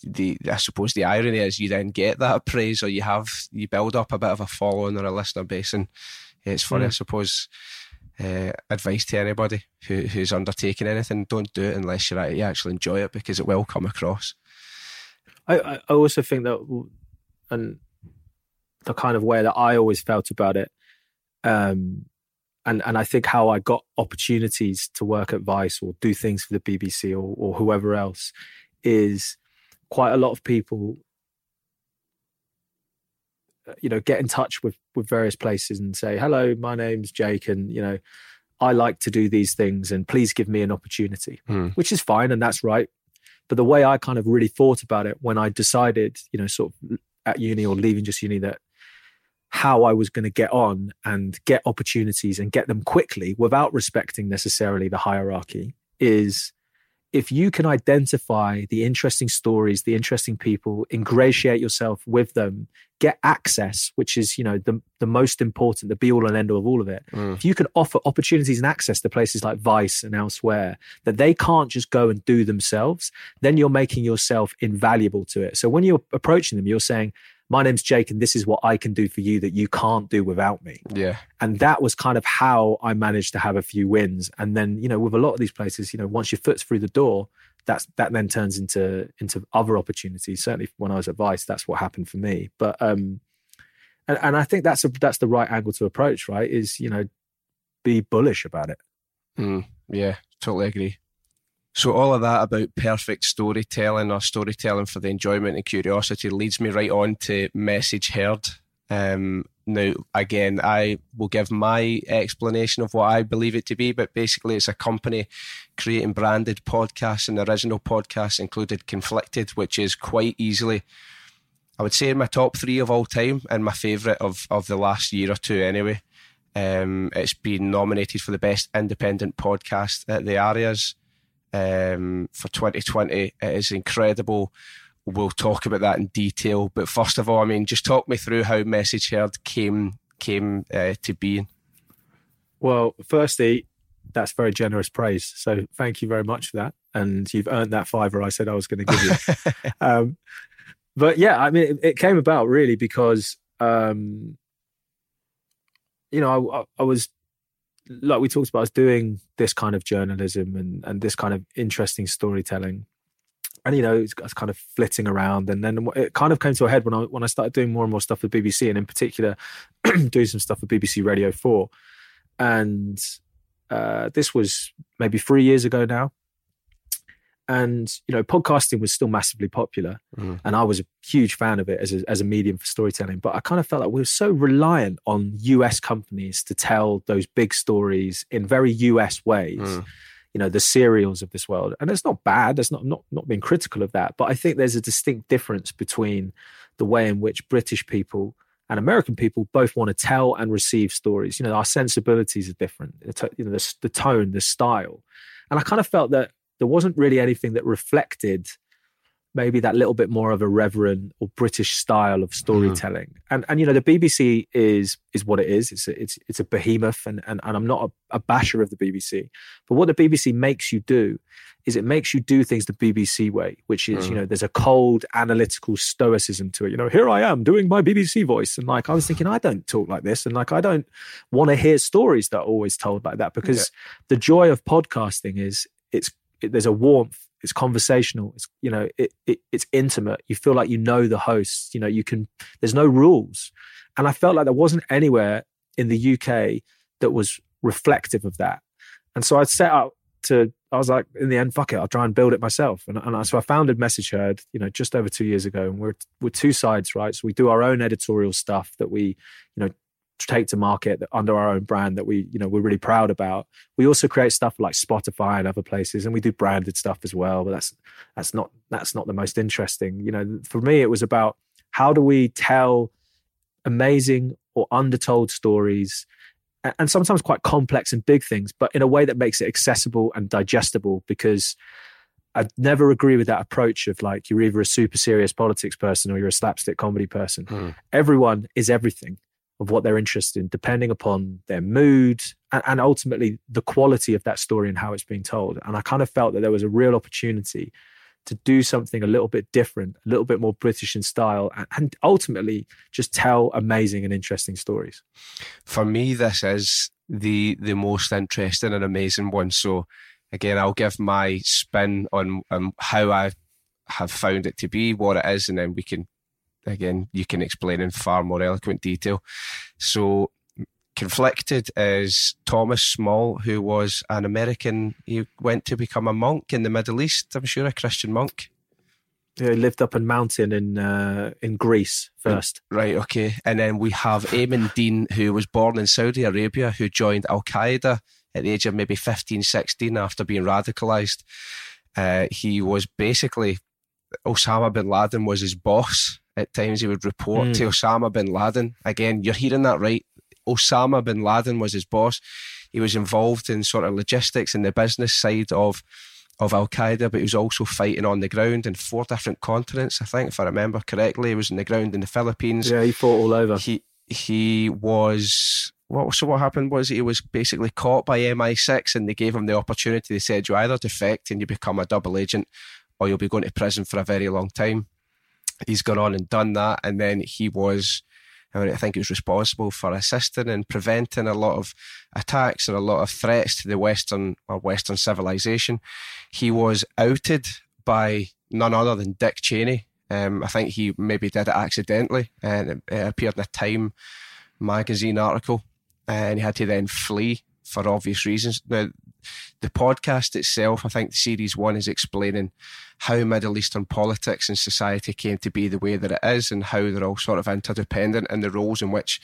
the I suppose the irony is you then get that praise or you have you build up a bit of a following or a listener base and it's funny mm. I suppose uh, advice to anybody who, who's undertaking anything: don't do it unless you're, you actually enjoy it because it will come across.
I, I also think that, and the kind of way that I always felt about it, um, and and I think how I got opportunities to work at Vice or do things for the BBC or, or whoever else is quite a lot of people you know get in touch with with various places and say hello my name's jake and you know i like to do these things and please give me an opportunity mm. which is fine and that's right but the way i kind of really thought about it when i decided you know sort of at uni or leaving just uni that how i was going to get on and get opportunities and get them quickly without respecting necessarily the hierarchy is if you can identify the interesting stories, the interesting people, ingratiate yourself with them, get access, which is, you know, the, the most important, the be all and end all of all of it. Mm. If you can offer opportunities and access to places like Vice and elsewhere that they can't just go and do themselves, then you're making yourself invaluable to it. So when you're approaching them, you're saying, my name's Jake and this is what I can do for you that you can't do without me.
Yeah.
And that was kind of how I managed to have a few wins. And then, you know, with a lot of these places, you know, once your foot's through the door, that's that then turns into into other opportunities. Certainly, when I was at Vice, that's what happened for me. But um, and and I think that's a that's the right angle to approach. Right, is you know, be bullish about it.
Mm, yeah, totally agree. So all of that about perfect storytelling or storytelling for the enjoyment and curiosity leads me right on to message heard. Um, now, again, I will give my explanation of what I believe it to be, but basically, it's a company creating branded podcasts, and original podcasts, included Conflicted, which is quite easily, I would say, in my top three of all time and my favourite of, of the last year or two, anyway. Um, it's been nominated for the best independent podcast at the Arias um, for 2020. It is incredible we'll talk about that in detail. But first of all, I mean, just talk me through how Message Heard came came uh, to being.
Well, firstly, that's very generous praise. So thank you very much for that, and you've earned that fiver I said I was going to give you. um, but yeah, I mean, it, it came about really because um, you know I, I was like we talked about, I was doing this kind of journalism and and this kind of interesting storytelling. And you know it's, kind of flitting around. And then it kind of came to a head when I when I started doing more and more stuff with BBC and in particular doing some stuff with BBC Radio 4 and uh, this was maybe three years ago now and you know podcasting was still massively popular. Mm. and I was a huge fan of it as a, as a medium for storytelling. But I kind of felt like we were so reliant on US companies to tell those big stories in very US ways mm. you know the serials of this world. And it's not bad. That's not not not being critical of that. But i think there's a distinct difference between the way in which british people and american people both want to tell and receive stories. You know our sensibilities are different. You know the, the tone the style. And i kind of felt that there wasn't really anything that reflected maybe that little bit more of a reverent or British style of storytelling. Mm. And and you know the BBC is is what it is. It's a, it's it's a behemoth, and and, and I'm not a, a, basher of the BBC. But what the BBC makes you do is it makes you do things the BBC way, which is mm. you know there's a cold analytical stoicism to it. You know, here I am doing my BBC voice, and like I was thinking, I don't talk like this, and like I don't want to hear stories that are always told like that because yeah. the joy of podcasting is it's it, there's a warmth it's conversational it's you know it, it, it's intimate. You feel like you know the hosts you know you can there's no rules. And i felt like there wasn't anywhere in the uk that was reflective of that. And so i set out to i was like in the end fuck it i'll try and build it myself. And, and so i founded message heard you know just over two years ago. And we're we're two sides right? So we do our own editorial stuff that we you know take to market under our own brand that we you know we're really proud about we also create stuff like spotify and other places and we do branded stuff as well but that's that's not that's not the most interesting you know for me it was about how do we tell amazing or undertold stories and sometimes quite complex and big things but in a way that makes it accessible and digestible because I never agree with that approach of like you're either a super serious politics person or you're a slapstick comedy person. Mm. Everyone is everything of what they're interested in, depending upon their mood and, and, ultimately the quality of that story and how it's being told. And I kind of felt that there was a real opportunity to do something a little bit different, a little bit more British in style, and, and ultimately just tell amazing and interesting stories.
For me, this is the the most interesting and amazing one. So again, I'll give my spin on um, how I have found it to be, what it is, and then we can again, you can explain in far more eloquent detail. So, Conflicted is Thomas Small, who was an American. He went to become a monk in the Middle East, I'm sure, a Christian monk.
Yeah, he lived up a mountain in uh, in Greece first.
Right, okay. And then we have Aimen Dean, who was born in Saudi Arabia, who joined Al Qaeda at the age of maybe 15, 16 after being radicalized. Uh, he was basically, Osama bin Laden was his boss at times he would report mm. to Osama bin Laden. Again, you're hearing that right. Osama bin Laden was his boss. He was involved in sort of logistics and the business side of of Al Qaeda, but he was also fighting on the ground in four different continents. I think, if I remember correctly, he was in the ground in the Philippines.
Yeah, he fought all over.
He he was what so what happened was he was basically caught by MI6 and they gave him the opportunity. They said you either defect and you become a double agent, or you'll be going to prison for a very long time he's gone on and done that, and then he was I mean, I think he was responsible for assisting and preventing a lot of attacks and a lot of threats to the Western or Western civilization. He was outed by none other than Dick Cheney. Um, I think he maybe did it accidentally, and it, appeared in a Time magazine article, and he had to then flee for obvious reasons. Now, the podcast itself, I think series one is explaining how Middle Eastern politics and society came to be the way that it is and how they're all sort of interdependent and the roles in which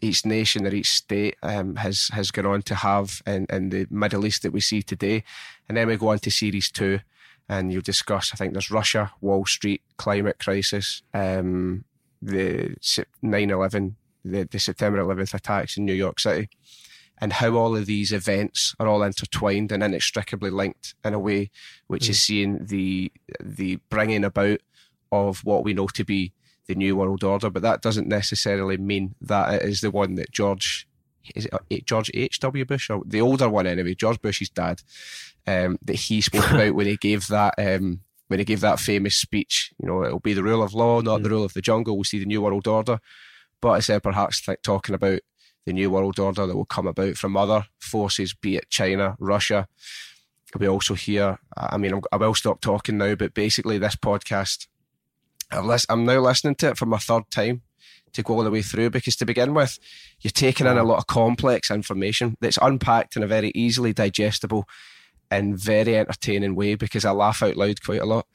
each nation or each state um, has has gone on to have in, in the Middle East that we see today. And then we go on to series two and you'll discuss, I think there's Russia, Wall Street, climate crisis, um, the 9 11, the, the September 11th attacks in New York City and how all of these events are all intertwined and inextricably linked in a way which mm. is seeing the the bringing about of what we know to be the new world order but that doesn't necessarily mean that it is the one that George is it uh, George H.W. Bush or the older one anyway George Bush's dad um, that he spoke about when he gave that um, when he gave that famous speech you know it'll be the rule of law not mm. the rule of the jungle we'll see the new world order but I said perhaps like talking about the new world order that will come about from other forces, be it China, Russia. We also hear, I mean, I will stop talking now, but basically, this podcast, I'm now listening to it for my third time to go all the way through because to begin with, you're taking in a lot of complex information that's unpacked in a very easily digestible and very entertaining way because I laugh out loud quite a lot.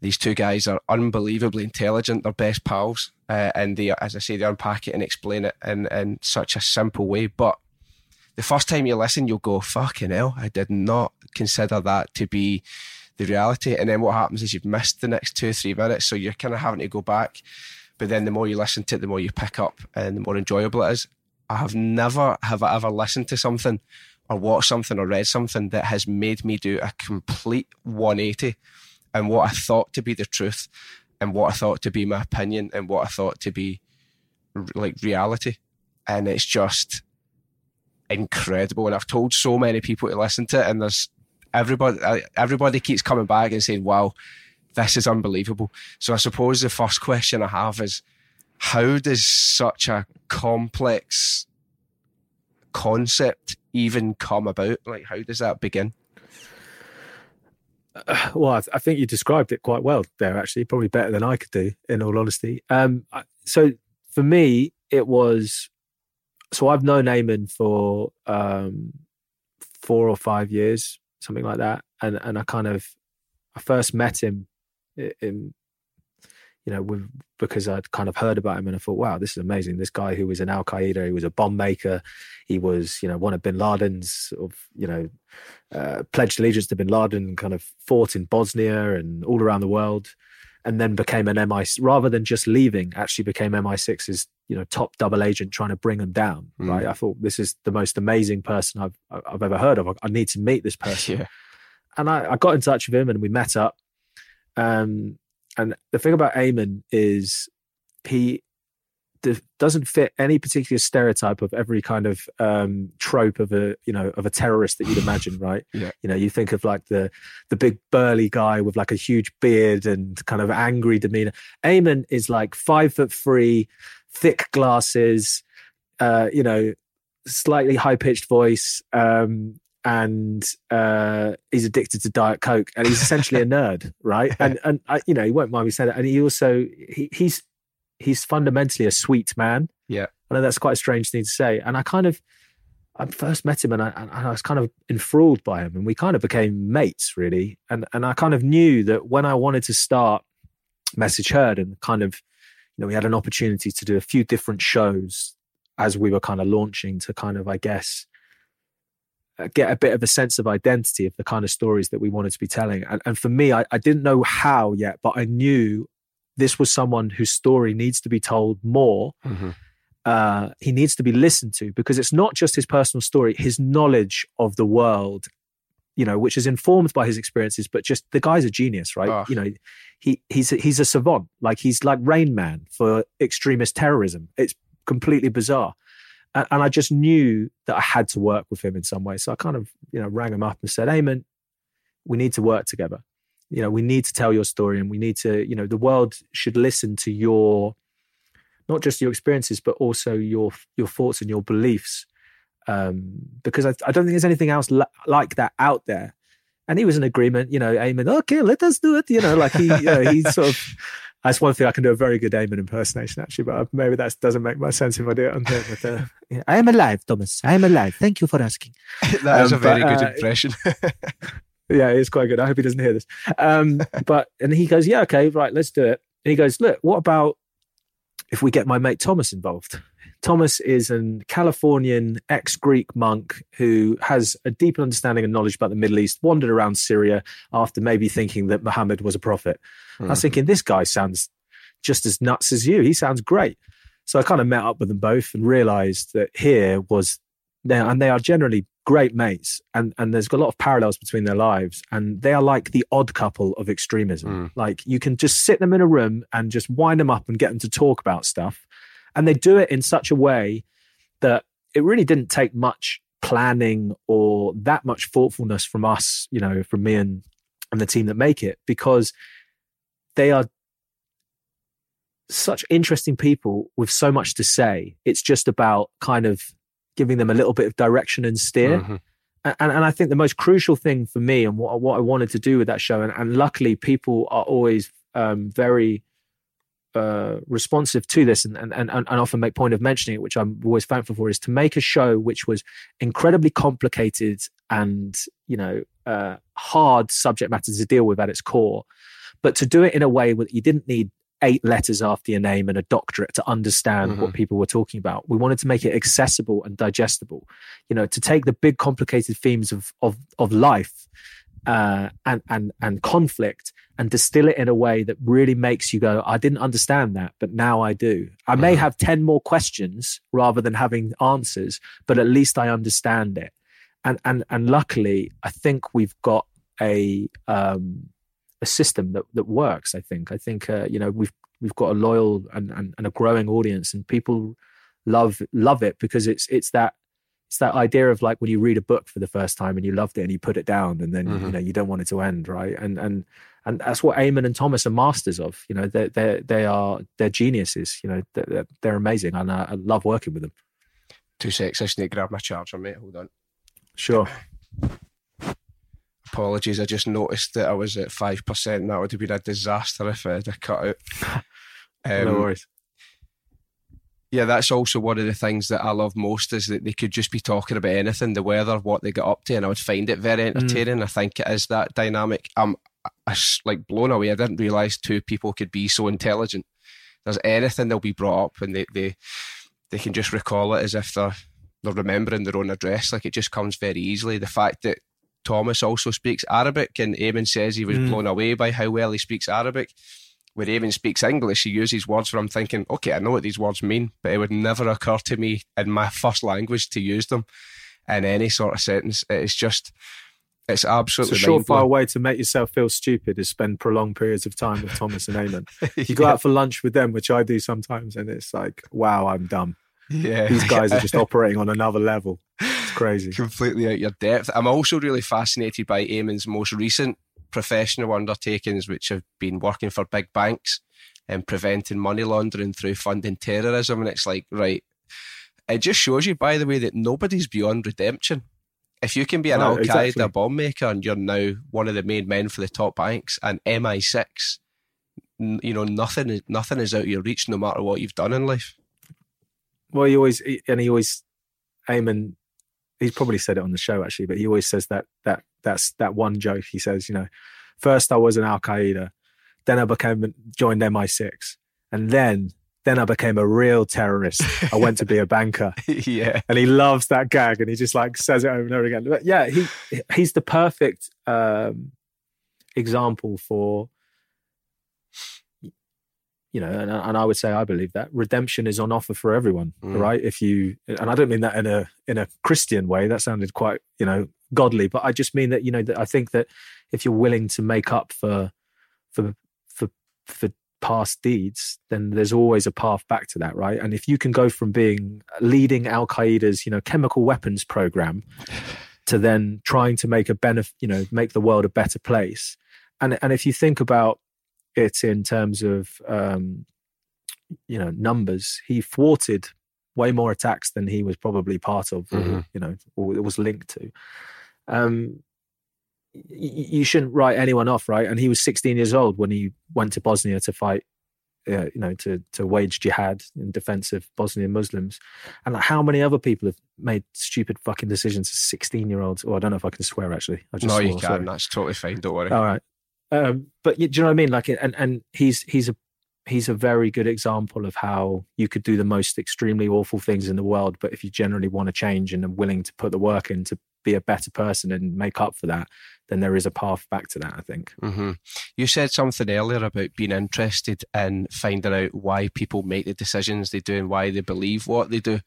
These two guys are unbelievably intelligent. They're best pals, uh, and they, as I say, they unpack it and explain it in in such a simple way. But the first time you listen, you'll go, "Fucking hell! I did not consider that to be." the reality. And then what happens is you've missed the next two or three minutes. So you're kind of having to go back. But then the more you listen to it, the more you pick up and the more enjoyable it is. I have never, have I ever listened to something or watched something or read something that has made me do a complete 180 and what I thought to be the truth and what I thought to be my opinion and what I thought to be like reality. And it's just incredible. And I've told so many people to listen to it, and there's everybody, everybody keeps coming back and saying, wow, this is unbelievable. So I suppose the first question I have is, how does such a complex concept even come about? Like, how does that begin?
well, I, th- I, think you described it quite well there, actually, probably better than I could do, in all honesty. Um, so for me, it was so I've known Aimen for um, four or five years, something like that, and and I kind of I first met him in you know, with, because I'd kind of heard about him and I thought, wow, this is amazing. This guy who was an Al Qaeda, he was a bomb maker, he was, you know, one of Bin Laden's, of, you know, uh, pledged allegiance to Bin Laden, kind of fought in Bosnia and all around the world, and then became an MI rather than just leaving, actually became MI6's, you know, top double agent trying to bring them down. Mm. Right? I thought this is the most amazing person I've I've ever heard of. I, I need to meet this person. Yeah. And I, I got in touch with him and we met up. Um, and the thing about Aimen is he doesn't fit any particular stereotype of every kind of um, trope of a you know of a terrorist that you'd imagine, right?
yeah.
You know, you think of like the the big burly guy with like a huge beard and kind of angry demeanor. Aimen is like five foot three, thick glasses, uh, you know, slightly high pitched voice, um, and uh, he's addicted to diet coke and he's essentially a nerd right? And and I, you know he won't mind me saying that. And he also he, he's he's fundamentally a sweet man.
Yeah.
I know that's quite a strange thing to say. And i kind of i first met him and I, and I was kind of enthralled by him and we kind of became mates really. And and i kind of knew that when i wanted to start message heard and kind of you know we had an opportunity to do a few different shows as we were kind of launching to kind of i guess get a bit of a sense of identity of the kind of stories that we wanted to be telling. And, and for me, I, I, didn't know how yet, but I knew this was someone whose story needs to be told more. Mm-hmm. Uh, he needs to be listened to because it's not just his personal story, his knowledge of the world, you know, which is informed by his experiences, but just the guy's a genius, right? Oh. You know, he he's a, he's a savant, like he's like Rain Man for extremist terrorism. It's completely bizarre and, and I just knew that I had to work with him in some way. So I kind of, you know, rang him up and said, Aimen, we need to work together. You know, we need to tell your story and we need to, you know, the world should listen to your not just your experiences, but also your your thoughts and your beliefs. Um, because I, I don't think there's anything else li- like that out there. And he was in agreement, you know, Aimen, okay, let us do it. You know, like he, you know, he sort of, that's one thing I can do a very good Aimen impersonation, actually, but maybe that doesn't make much sense if I do it on here. But, uh, yeah, I am alive, Thomas. I am alive. Thank you for asking.
that is um, a very but, good uh, impression.
yeah, it's quite good. I hope he doesn't hear this. Um, but, and he goes, yeah, okay, right, let's do it. And he goes, look, what about if we get my mate Thomas involved? Thomas is an Californian ex Greek monk who has a deep understanding and knowledge about the Middle East, wandered around Syria after maybe thinking that Muhammad was a prophet. Mm. I was hmm. thinking, this guy sounds just as nuts as you. He sounds great. So I kind of met up with them both and realized that here was there, and they are generally great mates and and there's a lot of parallels between their lives and they are like the odd couple of extremism mm. like you can just sit them in a room and just wind them up and get them to talk about stuff and they do it in such a way that it really didn't take much planning or that much thoughtfulness from us, you know, from me and, and the team that make it, because they are such interesting people with so much to say. It's just about kind of giving them a little bit of direction and steer. Mm-hmm. And, and I think the most crucial thing for me and what, what I wanted to do with that show, and, and luckily people are always um, very uh, responsive to this and, and, and, and often make point of mentioning it, which I'm always thankful for, is to make a show which was incredibly complicated and, you know, uh, hard subject matter to deal with at its core, but to do it in a way that you didn't need eight letters after your name and a doctorate to understand mm-hmm. what people were talking about. We wanted to make it accessible and digestible, you know, to take the big complicated themes of, of, of life uh, and and and conflict and distill it in a way that really makes you go, I didn't understand that, but now I do. I may have 10 more questions rather than having answers, but at least I understand it. And and and luckily, I think we've got a um, a system that that works. I think. I think uh, you know we've we've got a loyal and, and, and a growing audience, and people love love it because it's it's that it's that idea of like when you read a book for the first time and you loved it and you put it down and then mm-hmm. you know you don't want it to end right? And and and that's what Aimen and Thomas are masters of you know they they they are they're geniuses you know they're, they're amazing and I, I, love working with them.
Two seconds I just need to grab my charger mate. Hold on.
Sure.
Apologies I just noticed that I was at 5% that would have been a disaster if I had cut out.
Um, no worries
yeah, that's also one of the things that I love most is that they could just be talking about anything, the weather, what they got up to, and I would find it very mm. entertaining. Mm. I think it is that dynamic. I'm, I'm like blown away. I didn't realise two people could be so intelligent. There's anything they'll be brought up and they, they they can just recall it as if they're they're remembering their own address. Like it just comes very easily. The fact that Thomas also speaks Arabic and Aimen says he was mm. blown away by how well he speaks Arabic where he even speaks English, he uses words where I'm thinking, okay, I know what these words mean, but it would never occur to me in my first language to use them in any sort of sentence. It's just, it's absolutely
it's a surefire way to make yourself feel stupid is spend prolonged periods of time with Thomas and Aimen. You yeah. go out for lunch with them, which I do sometimes, and it's like, wow, I'm dumb. Yeah, these guys are just operating on another level. It's crazy,
completely out your depth. I'm also really fascinated by Aimen's most recent professional undertakings which have been working for big banks and preventing money laundering through funding terrorism. And it's like, right, it just shows you, by the way, that nobody's beyond redemption. If you can be an Al Qaeda exactly. bomb maker and you're now one of the main men for the top banks and MI6, you know, nothing is nothing is out of your reach, no matter what you've done in life.
Well, he always and he always, Aimen, he's probably said it on the show actually, but he always says that that that's that one joke. He says, you know, first I was an Al Qaeda, then I became joined MI6, and then then I became a real terrorist. I went to be a banker.
yeah,
and he loves that gag, and he just like says it over and over again. But yeah, he he's the perfect um, example for you know, and, and, I would say I believe that redemption is on offer for everyone, mm. right? If you, and I don't mean that in a in a Christian way. That sounded quite, you know, godly, but I just mean that you know that I think that if you're willing to make up for for for for past deeds, then there's always a path back to that, right? And if you can go from being leading Al Qaeda's, you know, chemical weapons program to then trying to make a benefit, you know, make the world a better place. And and if you think about it in terms of um, you know numbers, he thwarted way more attacks than he was probably part of, mm-hmm. or, you know, or it was linked to. Um, you shouldn't write anyone off, right? And he was 16 years old when he went to Bosnia to fight, uh, you know, to to wage jihad in defense of Bosnian Muslims. And like, how many other people have made stupid fucking decisions as 16 year olds? Or oh, I don't know if I can swear actually. I
just no, swore, you can. Sorry. That's totally fine. Don't worry.
All right. Um, but do you know what I mean? Like, and and he's he's a he's a very good example of how you could do the most extremely awful things in the world, but if you generally want to change and are willing to put the work in to be a better person and make up for that, then there is a path back to that, I think.
Mm-hmm. You said something earlier about being interested in finding out why people make the decisions they do and why they believe what they do.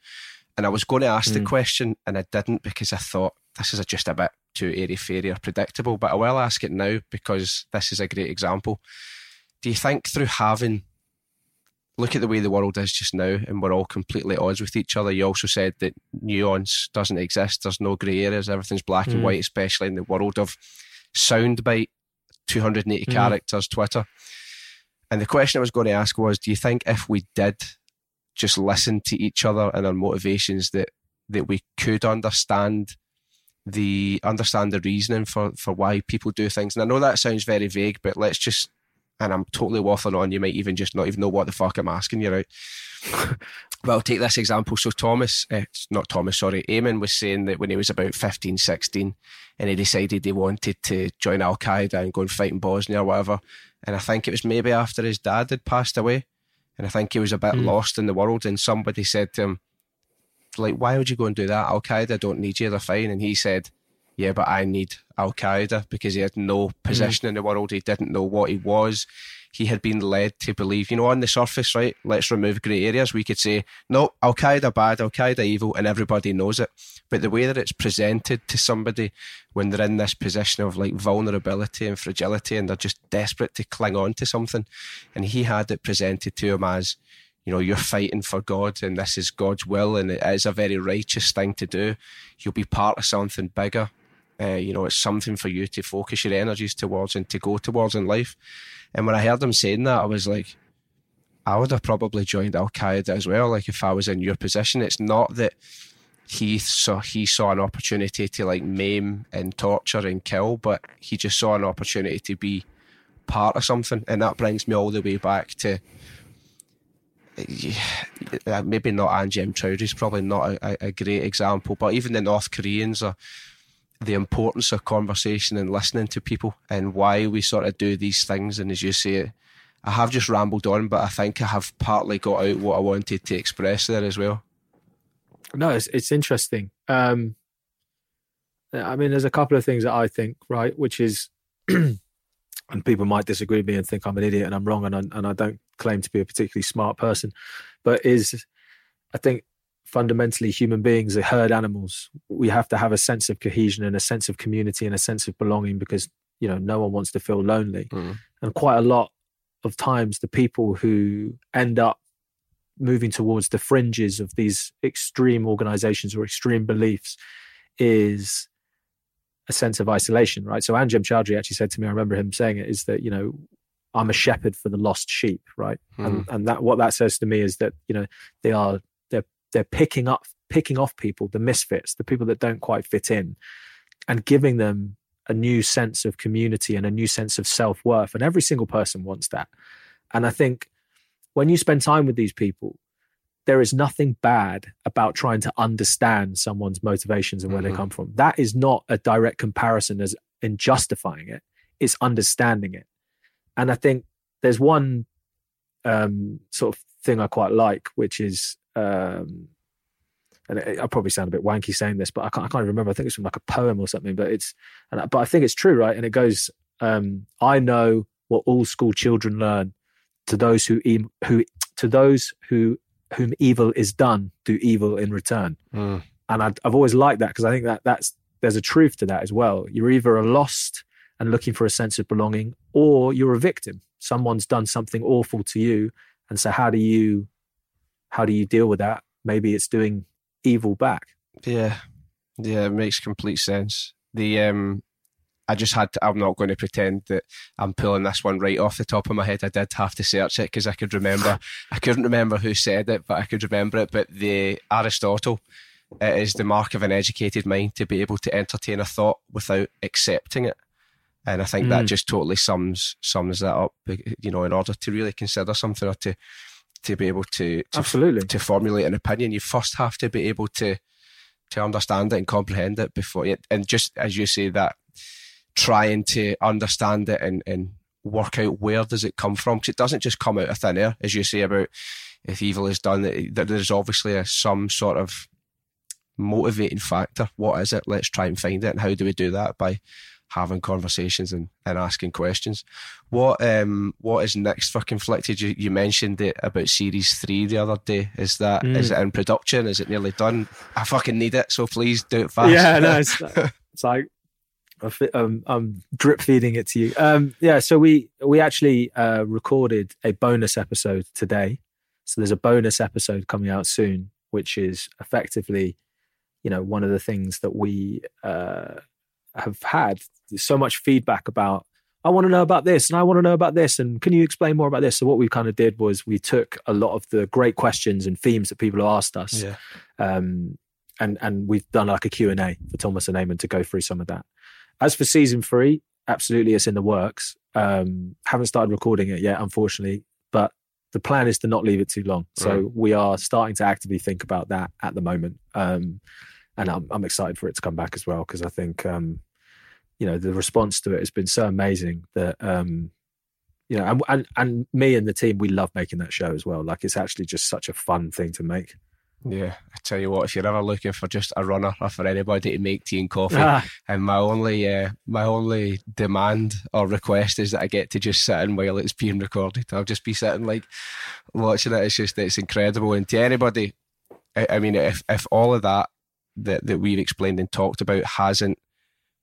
And I was going to ask mm. the question and I didn't because I thought this is just a bit too airy fairy or predictable, but I will ask it now because this is a great example. Do you think through having look at the way the world is just now and we're all completely odds with each other. You also said that nuance doesn't exist. There's no grey areas. Everything's black mm. and white, especially in the world of soundbite, 280 mm. characters, Twitter. And the question I was going to ask was, do you think if we did just listen to each other and our motivations that that we could understand the understand the reasoning for for why people do things? And I know that sounds very vague, but let's just and I'm totally waffling on. You might even just not even know what the fuck I'm asking you, right? but I'll take this example. So Thomas, uh, not Thomas, sorry, Aimen was saying that when he was about 15, 16, and he decided he wanted to join Al Qaeda and go and fight in Bosnia or whatever. And I think it was maybe after his dad had passed away, and I think he was a bit mm. lost in the world. And somebody said to him, like, why would you go and do that? Al Qaeda don't need you, they're fine. And he said, yeah, but I need Al Qaeda because he had no position mm. in the world. He didn't know what he was. He had been led to believe, you know, on the surface, right? Let's remove grey areas. We could say, no, Al Qaeda bad, Al Qaeda evil, and everybody knows it. But the way that it's presented to somebody when they're in this position of like vulnerability and fragility and they're just desperate to cling on to something, and he had it presented to him as, you know, you're fighting for God and this is God's will and it is a very righteous thing to do. You'll be part of something bigger uh, you know, it's something for you to focus your energies towards and to go towards in life. And when I heard him saying that, I was like, I would have probably joined Al Qaeda as well. Like if I was in your position, it's not that he saw he saw an opportunity to like maim and torture and kill, but he just saw an opportunity to be part of something, and that brings me all the way back to uh, maybe not Anjem Choudary is probably not a, a, great example, but even the North Koreans are the importance of conversation and listening to people and why we sort of do these things. And as you say, I have just rambled on, but I think I have partly got out what I wanted to express there as well.
No, it's, it's interesting. Um, I mean, there's a couple of things that I think, right, which is, and people might disagree with me and think I'm an idiot and I'm wrong and I, and I don't claim to be a particularly smart person, but is I think fundamentally human beings are herd animals. We have to have a sense of cohesion and a sense of community and a sense of belonging because you know no one wants to feel lonely. Mm. And quite a lot of times, the people who end up moving towards the fringes of these extreme organizations or extreme beliefs is a sense of isolation, right? So Anjem Choudary actually said to me, I remember him saying it, is that, you know, I'm a shepherd for the lost sheep, right? Mm. And and that what that says to me is that, you know, they are they are they're picking up picking off people, the misfits, the people that don't quite fit in, and giving them a new sense of community and a new sense of self worth. And every single person wants that. And I think when you spend time with these people, there is nothing bad about trying to understand someone's motivations and where mm-hmm. they come from. That is not a direct comparison as in justifying it, it's understanding it. And I think there's one um, sort of thing I quite like, which is um, and it, I probably sound a bit wanky saying this, but I can't, I can't remember. I think it's from like a poem or something, but it's, and, but I think it's true, right? And it goes, um, I know what all school children learn to those who, who, to those who, whom evil is done, do evil in return. Mm. And I, I've always liked that because I think that that's, there's a truth to that as well. You're either a lost and looking for a sense of belonging, or you're a victim. Someone's done something awful to you. And so how do you how do you deal with that? Maybe it's doing evil back.
Yeah, yeah, it makes complete sense. The um, I just had to, I'm not going to pretend that I'm pulling this one right off the top of my head. I did have to search it because I could remember, I couldn't remember who said it, but I could remember it. But the Aristotle, it is the mark of an educated mind to be able to entertain a thought without accepting it. And I think mm. that just totally sums sums that up. You know, in order to really consider something or to to be able to, to
absolutely
to formulate an opinion, you first have to be able to to understand it and comprehend it before it. And just as you say that, trying to understand it and and work out where does it come from because it doesn't just come out of thin air, as you say about if evil is done. That there's obviously a, some sort of motivating factor. What is it? Let's try and find it. And how do we do that? By having conversations and, and asking questions. What um what is next for Conflicted? You, you mentioned it about series three the other day. Is that mm. is it in production? Is it nearly done? I fucking need it, so please do it fast.
Yeah, no, it's, it's like um, I'm drip feeding it to you. Um, yeah, so we we actually uh, recorded a bonus episode today. So there's a bonus episode coming out soon, which is effectively, you know, one of the things that we uh, have had so much feedback about I want to know about this and I want to know about this and can you explain more about this? So what we kind of did was we took a lot of the great questions and themes that people have asked us,
yeah.
um, and and we've done like a Q and A for Thomas and Aimen to go through some of that. As for season three, absolutely, it's in the works. Um, haven't started recording it yet, unfortunately, but the plan is to not leave it too long. So right. we are starting to actively think about that at the moment. Um, and I'm, I'm excited for it to come back as well because I think um, you know the response to it has been so amazing that um, you know and, and and me and the team we love making that show as well. Like it's actually just such a fun thing to make.
Yeah, I tell you what, if you're ever looking for just a runner or for anybody to make tea and coffee, ah. and my only uh, my only demand or request is that I get to just sit in while it's being recorded. I'll just be sitting like watching it. It's just it's incredible. And to anybody, I, I mean, if if all of that that, that we've explained and talked about hasn't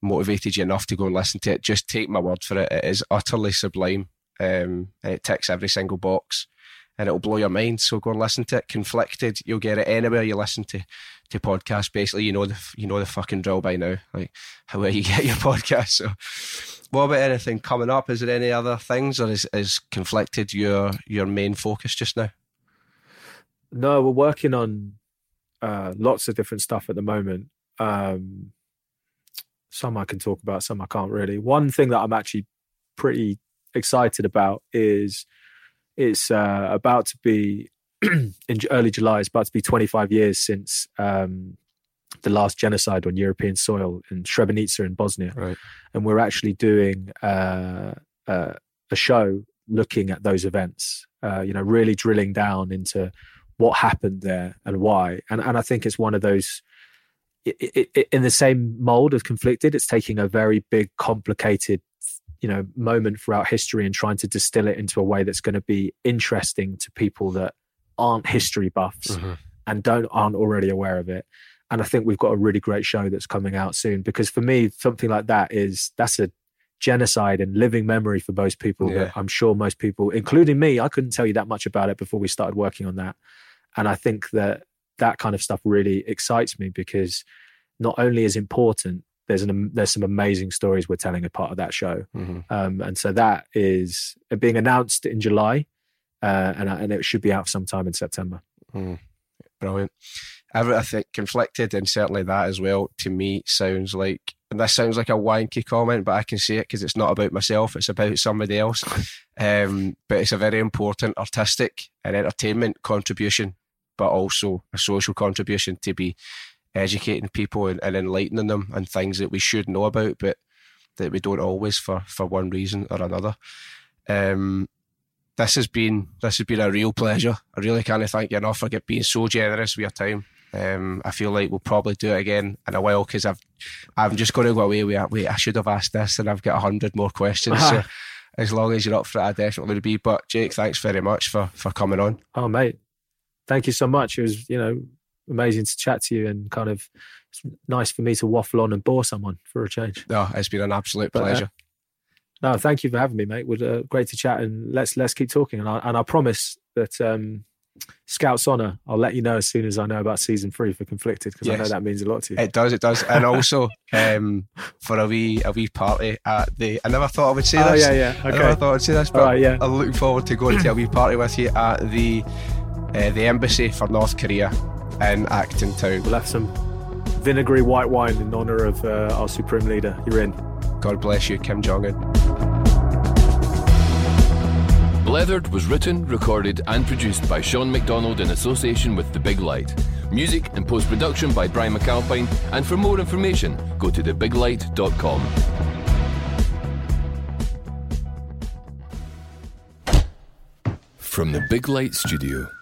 motivated you enough to go and listen to it, just take my word for it. It is utterly sublime. Um, and it ticks every single box and it'll blow your mind. So go and listen to it. Conflicted, you'll get it anywhere you listen to to podcasts. Basically, you know the you know the fucking drill by now, like how you get your podcast. So, what about anything coming up? Is there any other things, or is is conflicted your your main focus just now?
No, we're working on uh, lots of different stuff at the moment. Um, some I can talk about, some I can't really. One thing that I'm actually pretty excited about is it's uh, about to be in early July. It's about to be 25 years since um, the last genocide on European soil in Srebrenica in Bosnia,
right.
and we're actually doing uh, uh, a show looking at those events. Uh, you know, really drilling down into what happened there and why. And and I think it's one of those it, it, in the same mold of conflicted. It's taking a very big, complicated, you know, moment throughout history and trying to distill it into a way that's going to be interesting to people that aren't history buffs mm-hmm. and don't aren't already aware of it. And I think we've got a really great show that's coming out soon because for me, something like that is that's a genocide and living memory for most people yeah. that I'm sure most people, including me, I couldn't tell you that much about it before we started working on that. And I think that that kind of stuff really excites me because not only is important, there's an there's some amazing stories we're telling a part of that show, mm-hmm. um, and so that is being announced in July, uh, and and it should be out sometime in September.
Mm. Brilliant. I think conflicted, and certainly that as well. To me, sounds like and this sounds like a wanky comment, but I can say it because it's not about myself; it's about somebody else. um, but it's a very important artistic and entertainment contribution but also a social contribution to be educating people and, and enlightening them on things that we should know about, but that we don't always for for one reason or another. Um, this has been this has been a real pleasure. I really can't thank you enough for being so generous with your time. Um, I feel like we'll probably do it again in a while because I've I'm just going to go away with wait I should have asked this and I've got a hundred more questions. so as long as you're up for it, I definitely would be. But Jake, thanks very much for for coming on.
Oh mate, thank you so much. It was, you know, amazing to chat to you and kind of it's nice for me to waffle on and bore someone for a change.
No, it's been an absolute but, uh, pleasure.
Uh, no, thank you for having me, mate. Was uh, great to chat and let's let's keep talking. And I and I promise that um, Scouts Honor. I'll let you know as soon as I know about season three for Conflicted because yes. I know that means a lot to you.
It does, it does, and also um, for a wee a wee party at the. I never thought I would say
oh,
this.
yeah, yeah. Okay. I
never thought I'd say this, but right, yeah. I'm looking forward to going to a wee party with you at the uh, the embassy for North Korea in Acton Town.
We'll have some vinegary white wine in honour of uh, our supreme leader. You're in.
God bless you, Kim Jong Un.
Blethered was written, recorded, and produced by Sean McDonald in association with The Big Light. Music and post production by Brian McAlpine, and for more information, go to thebiglight.com. From the Big Light Studio.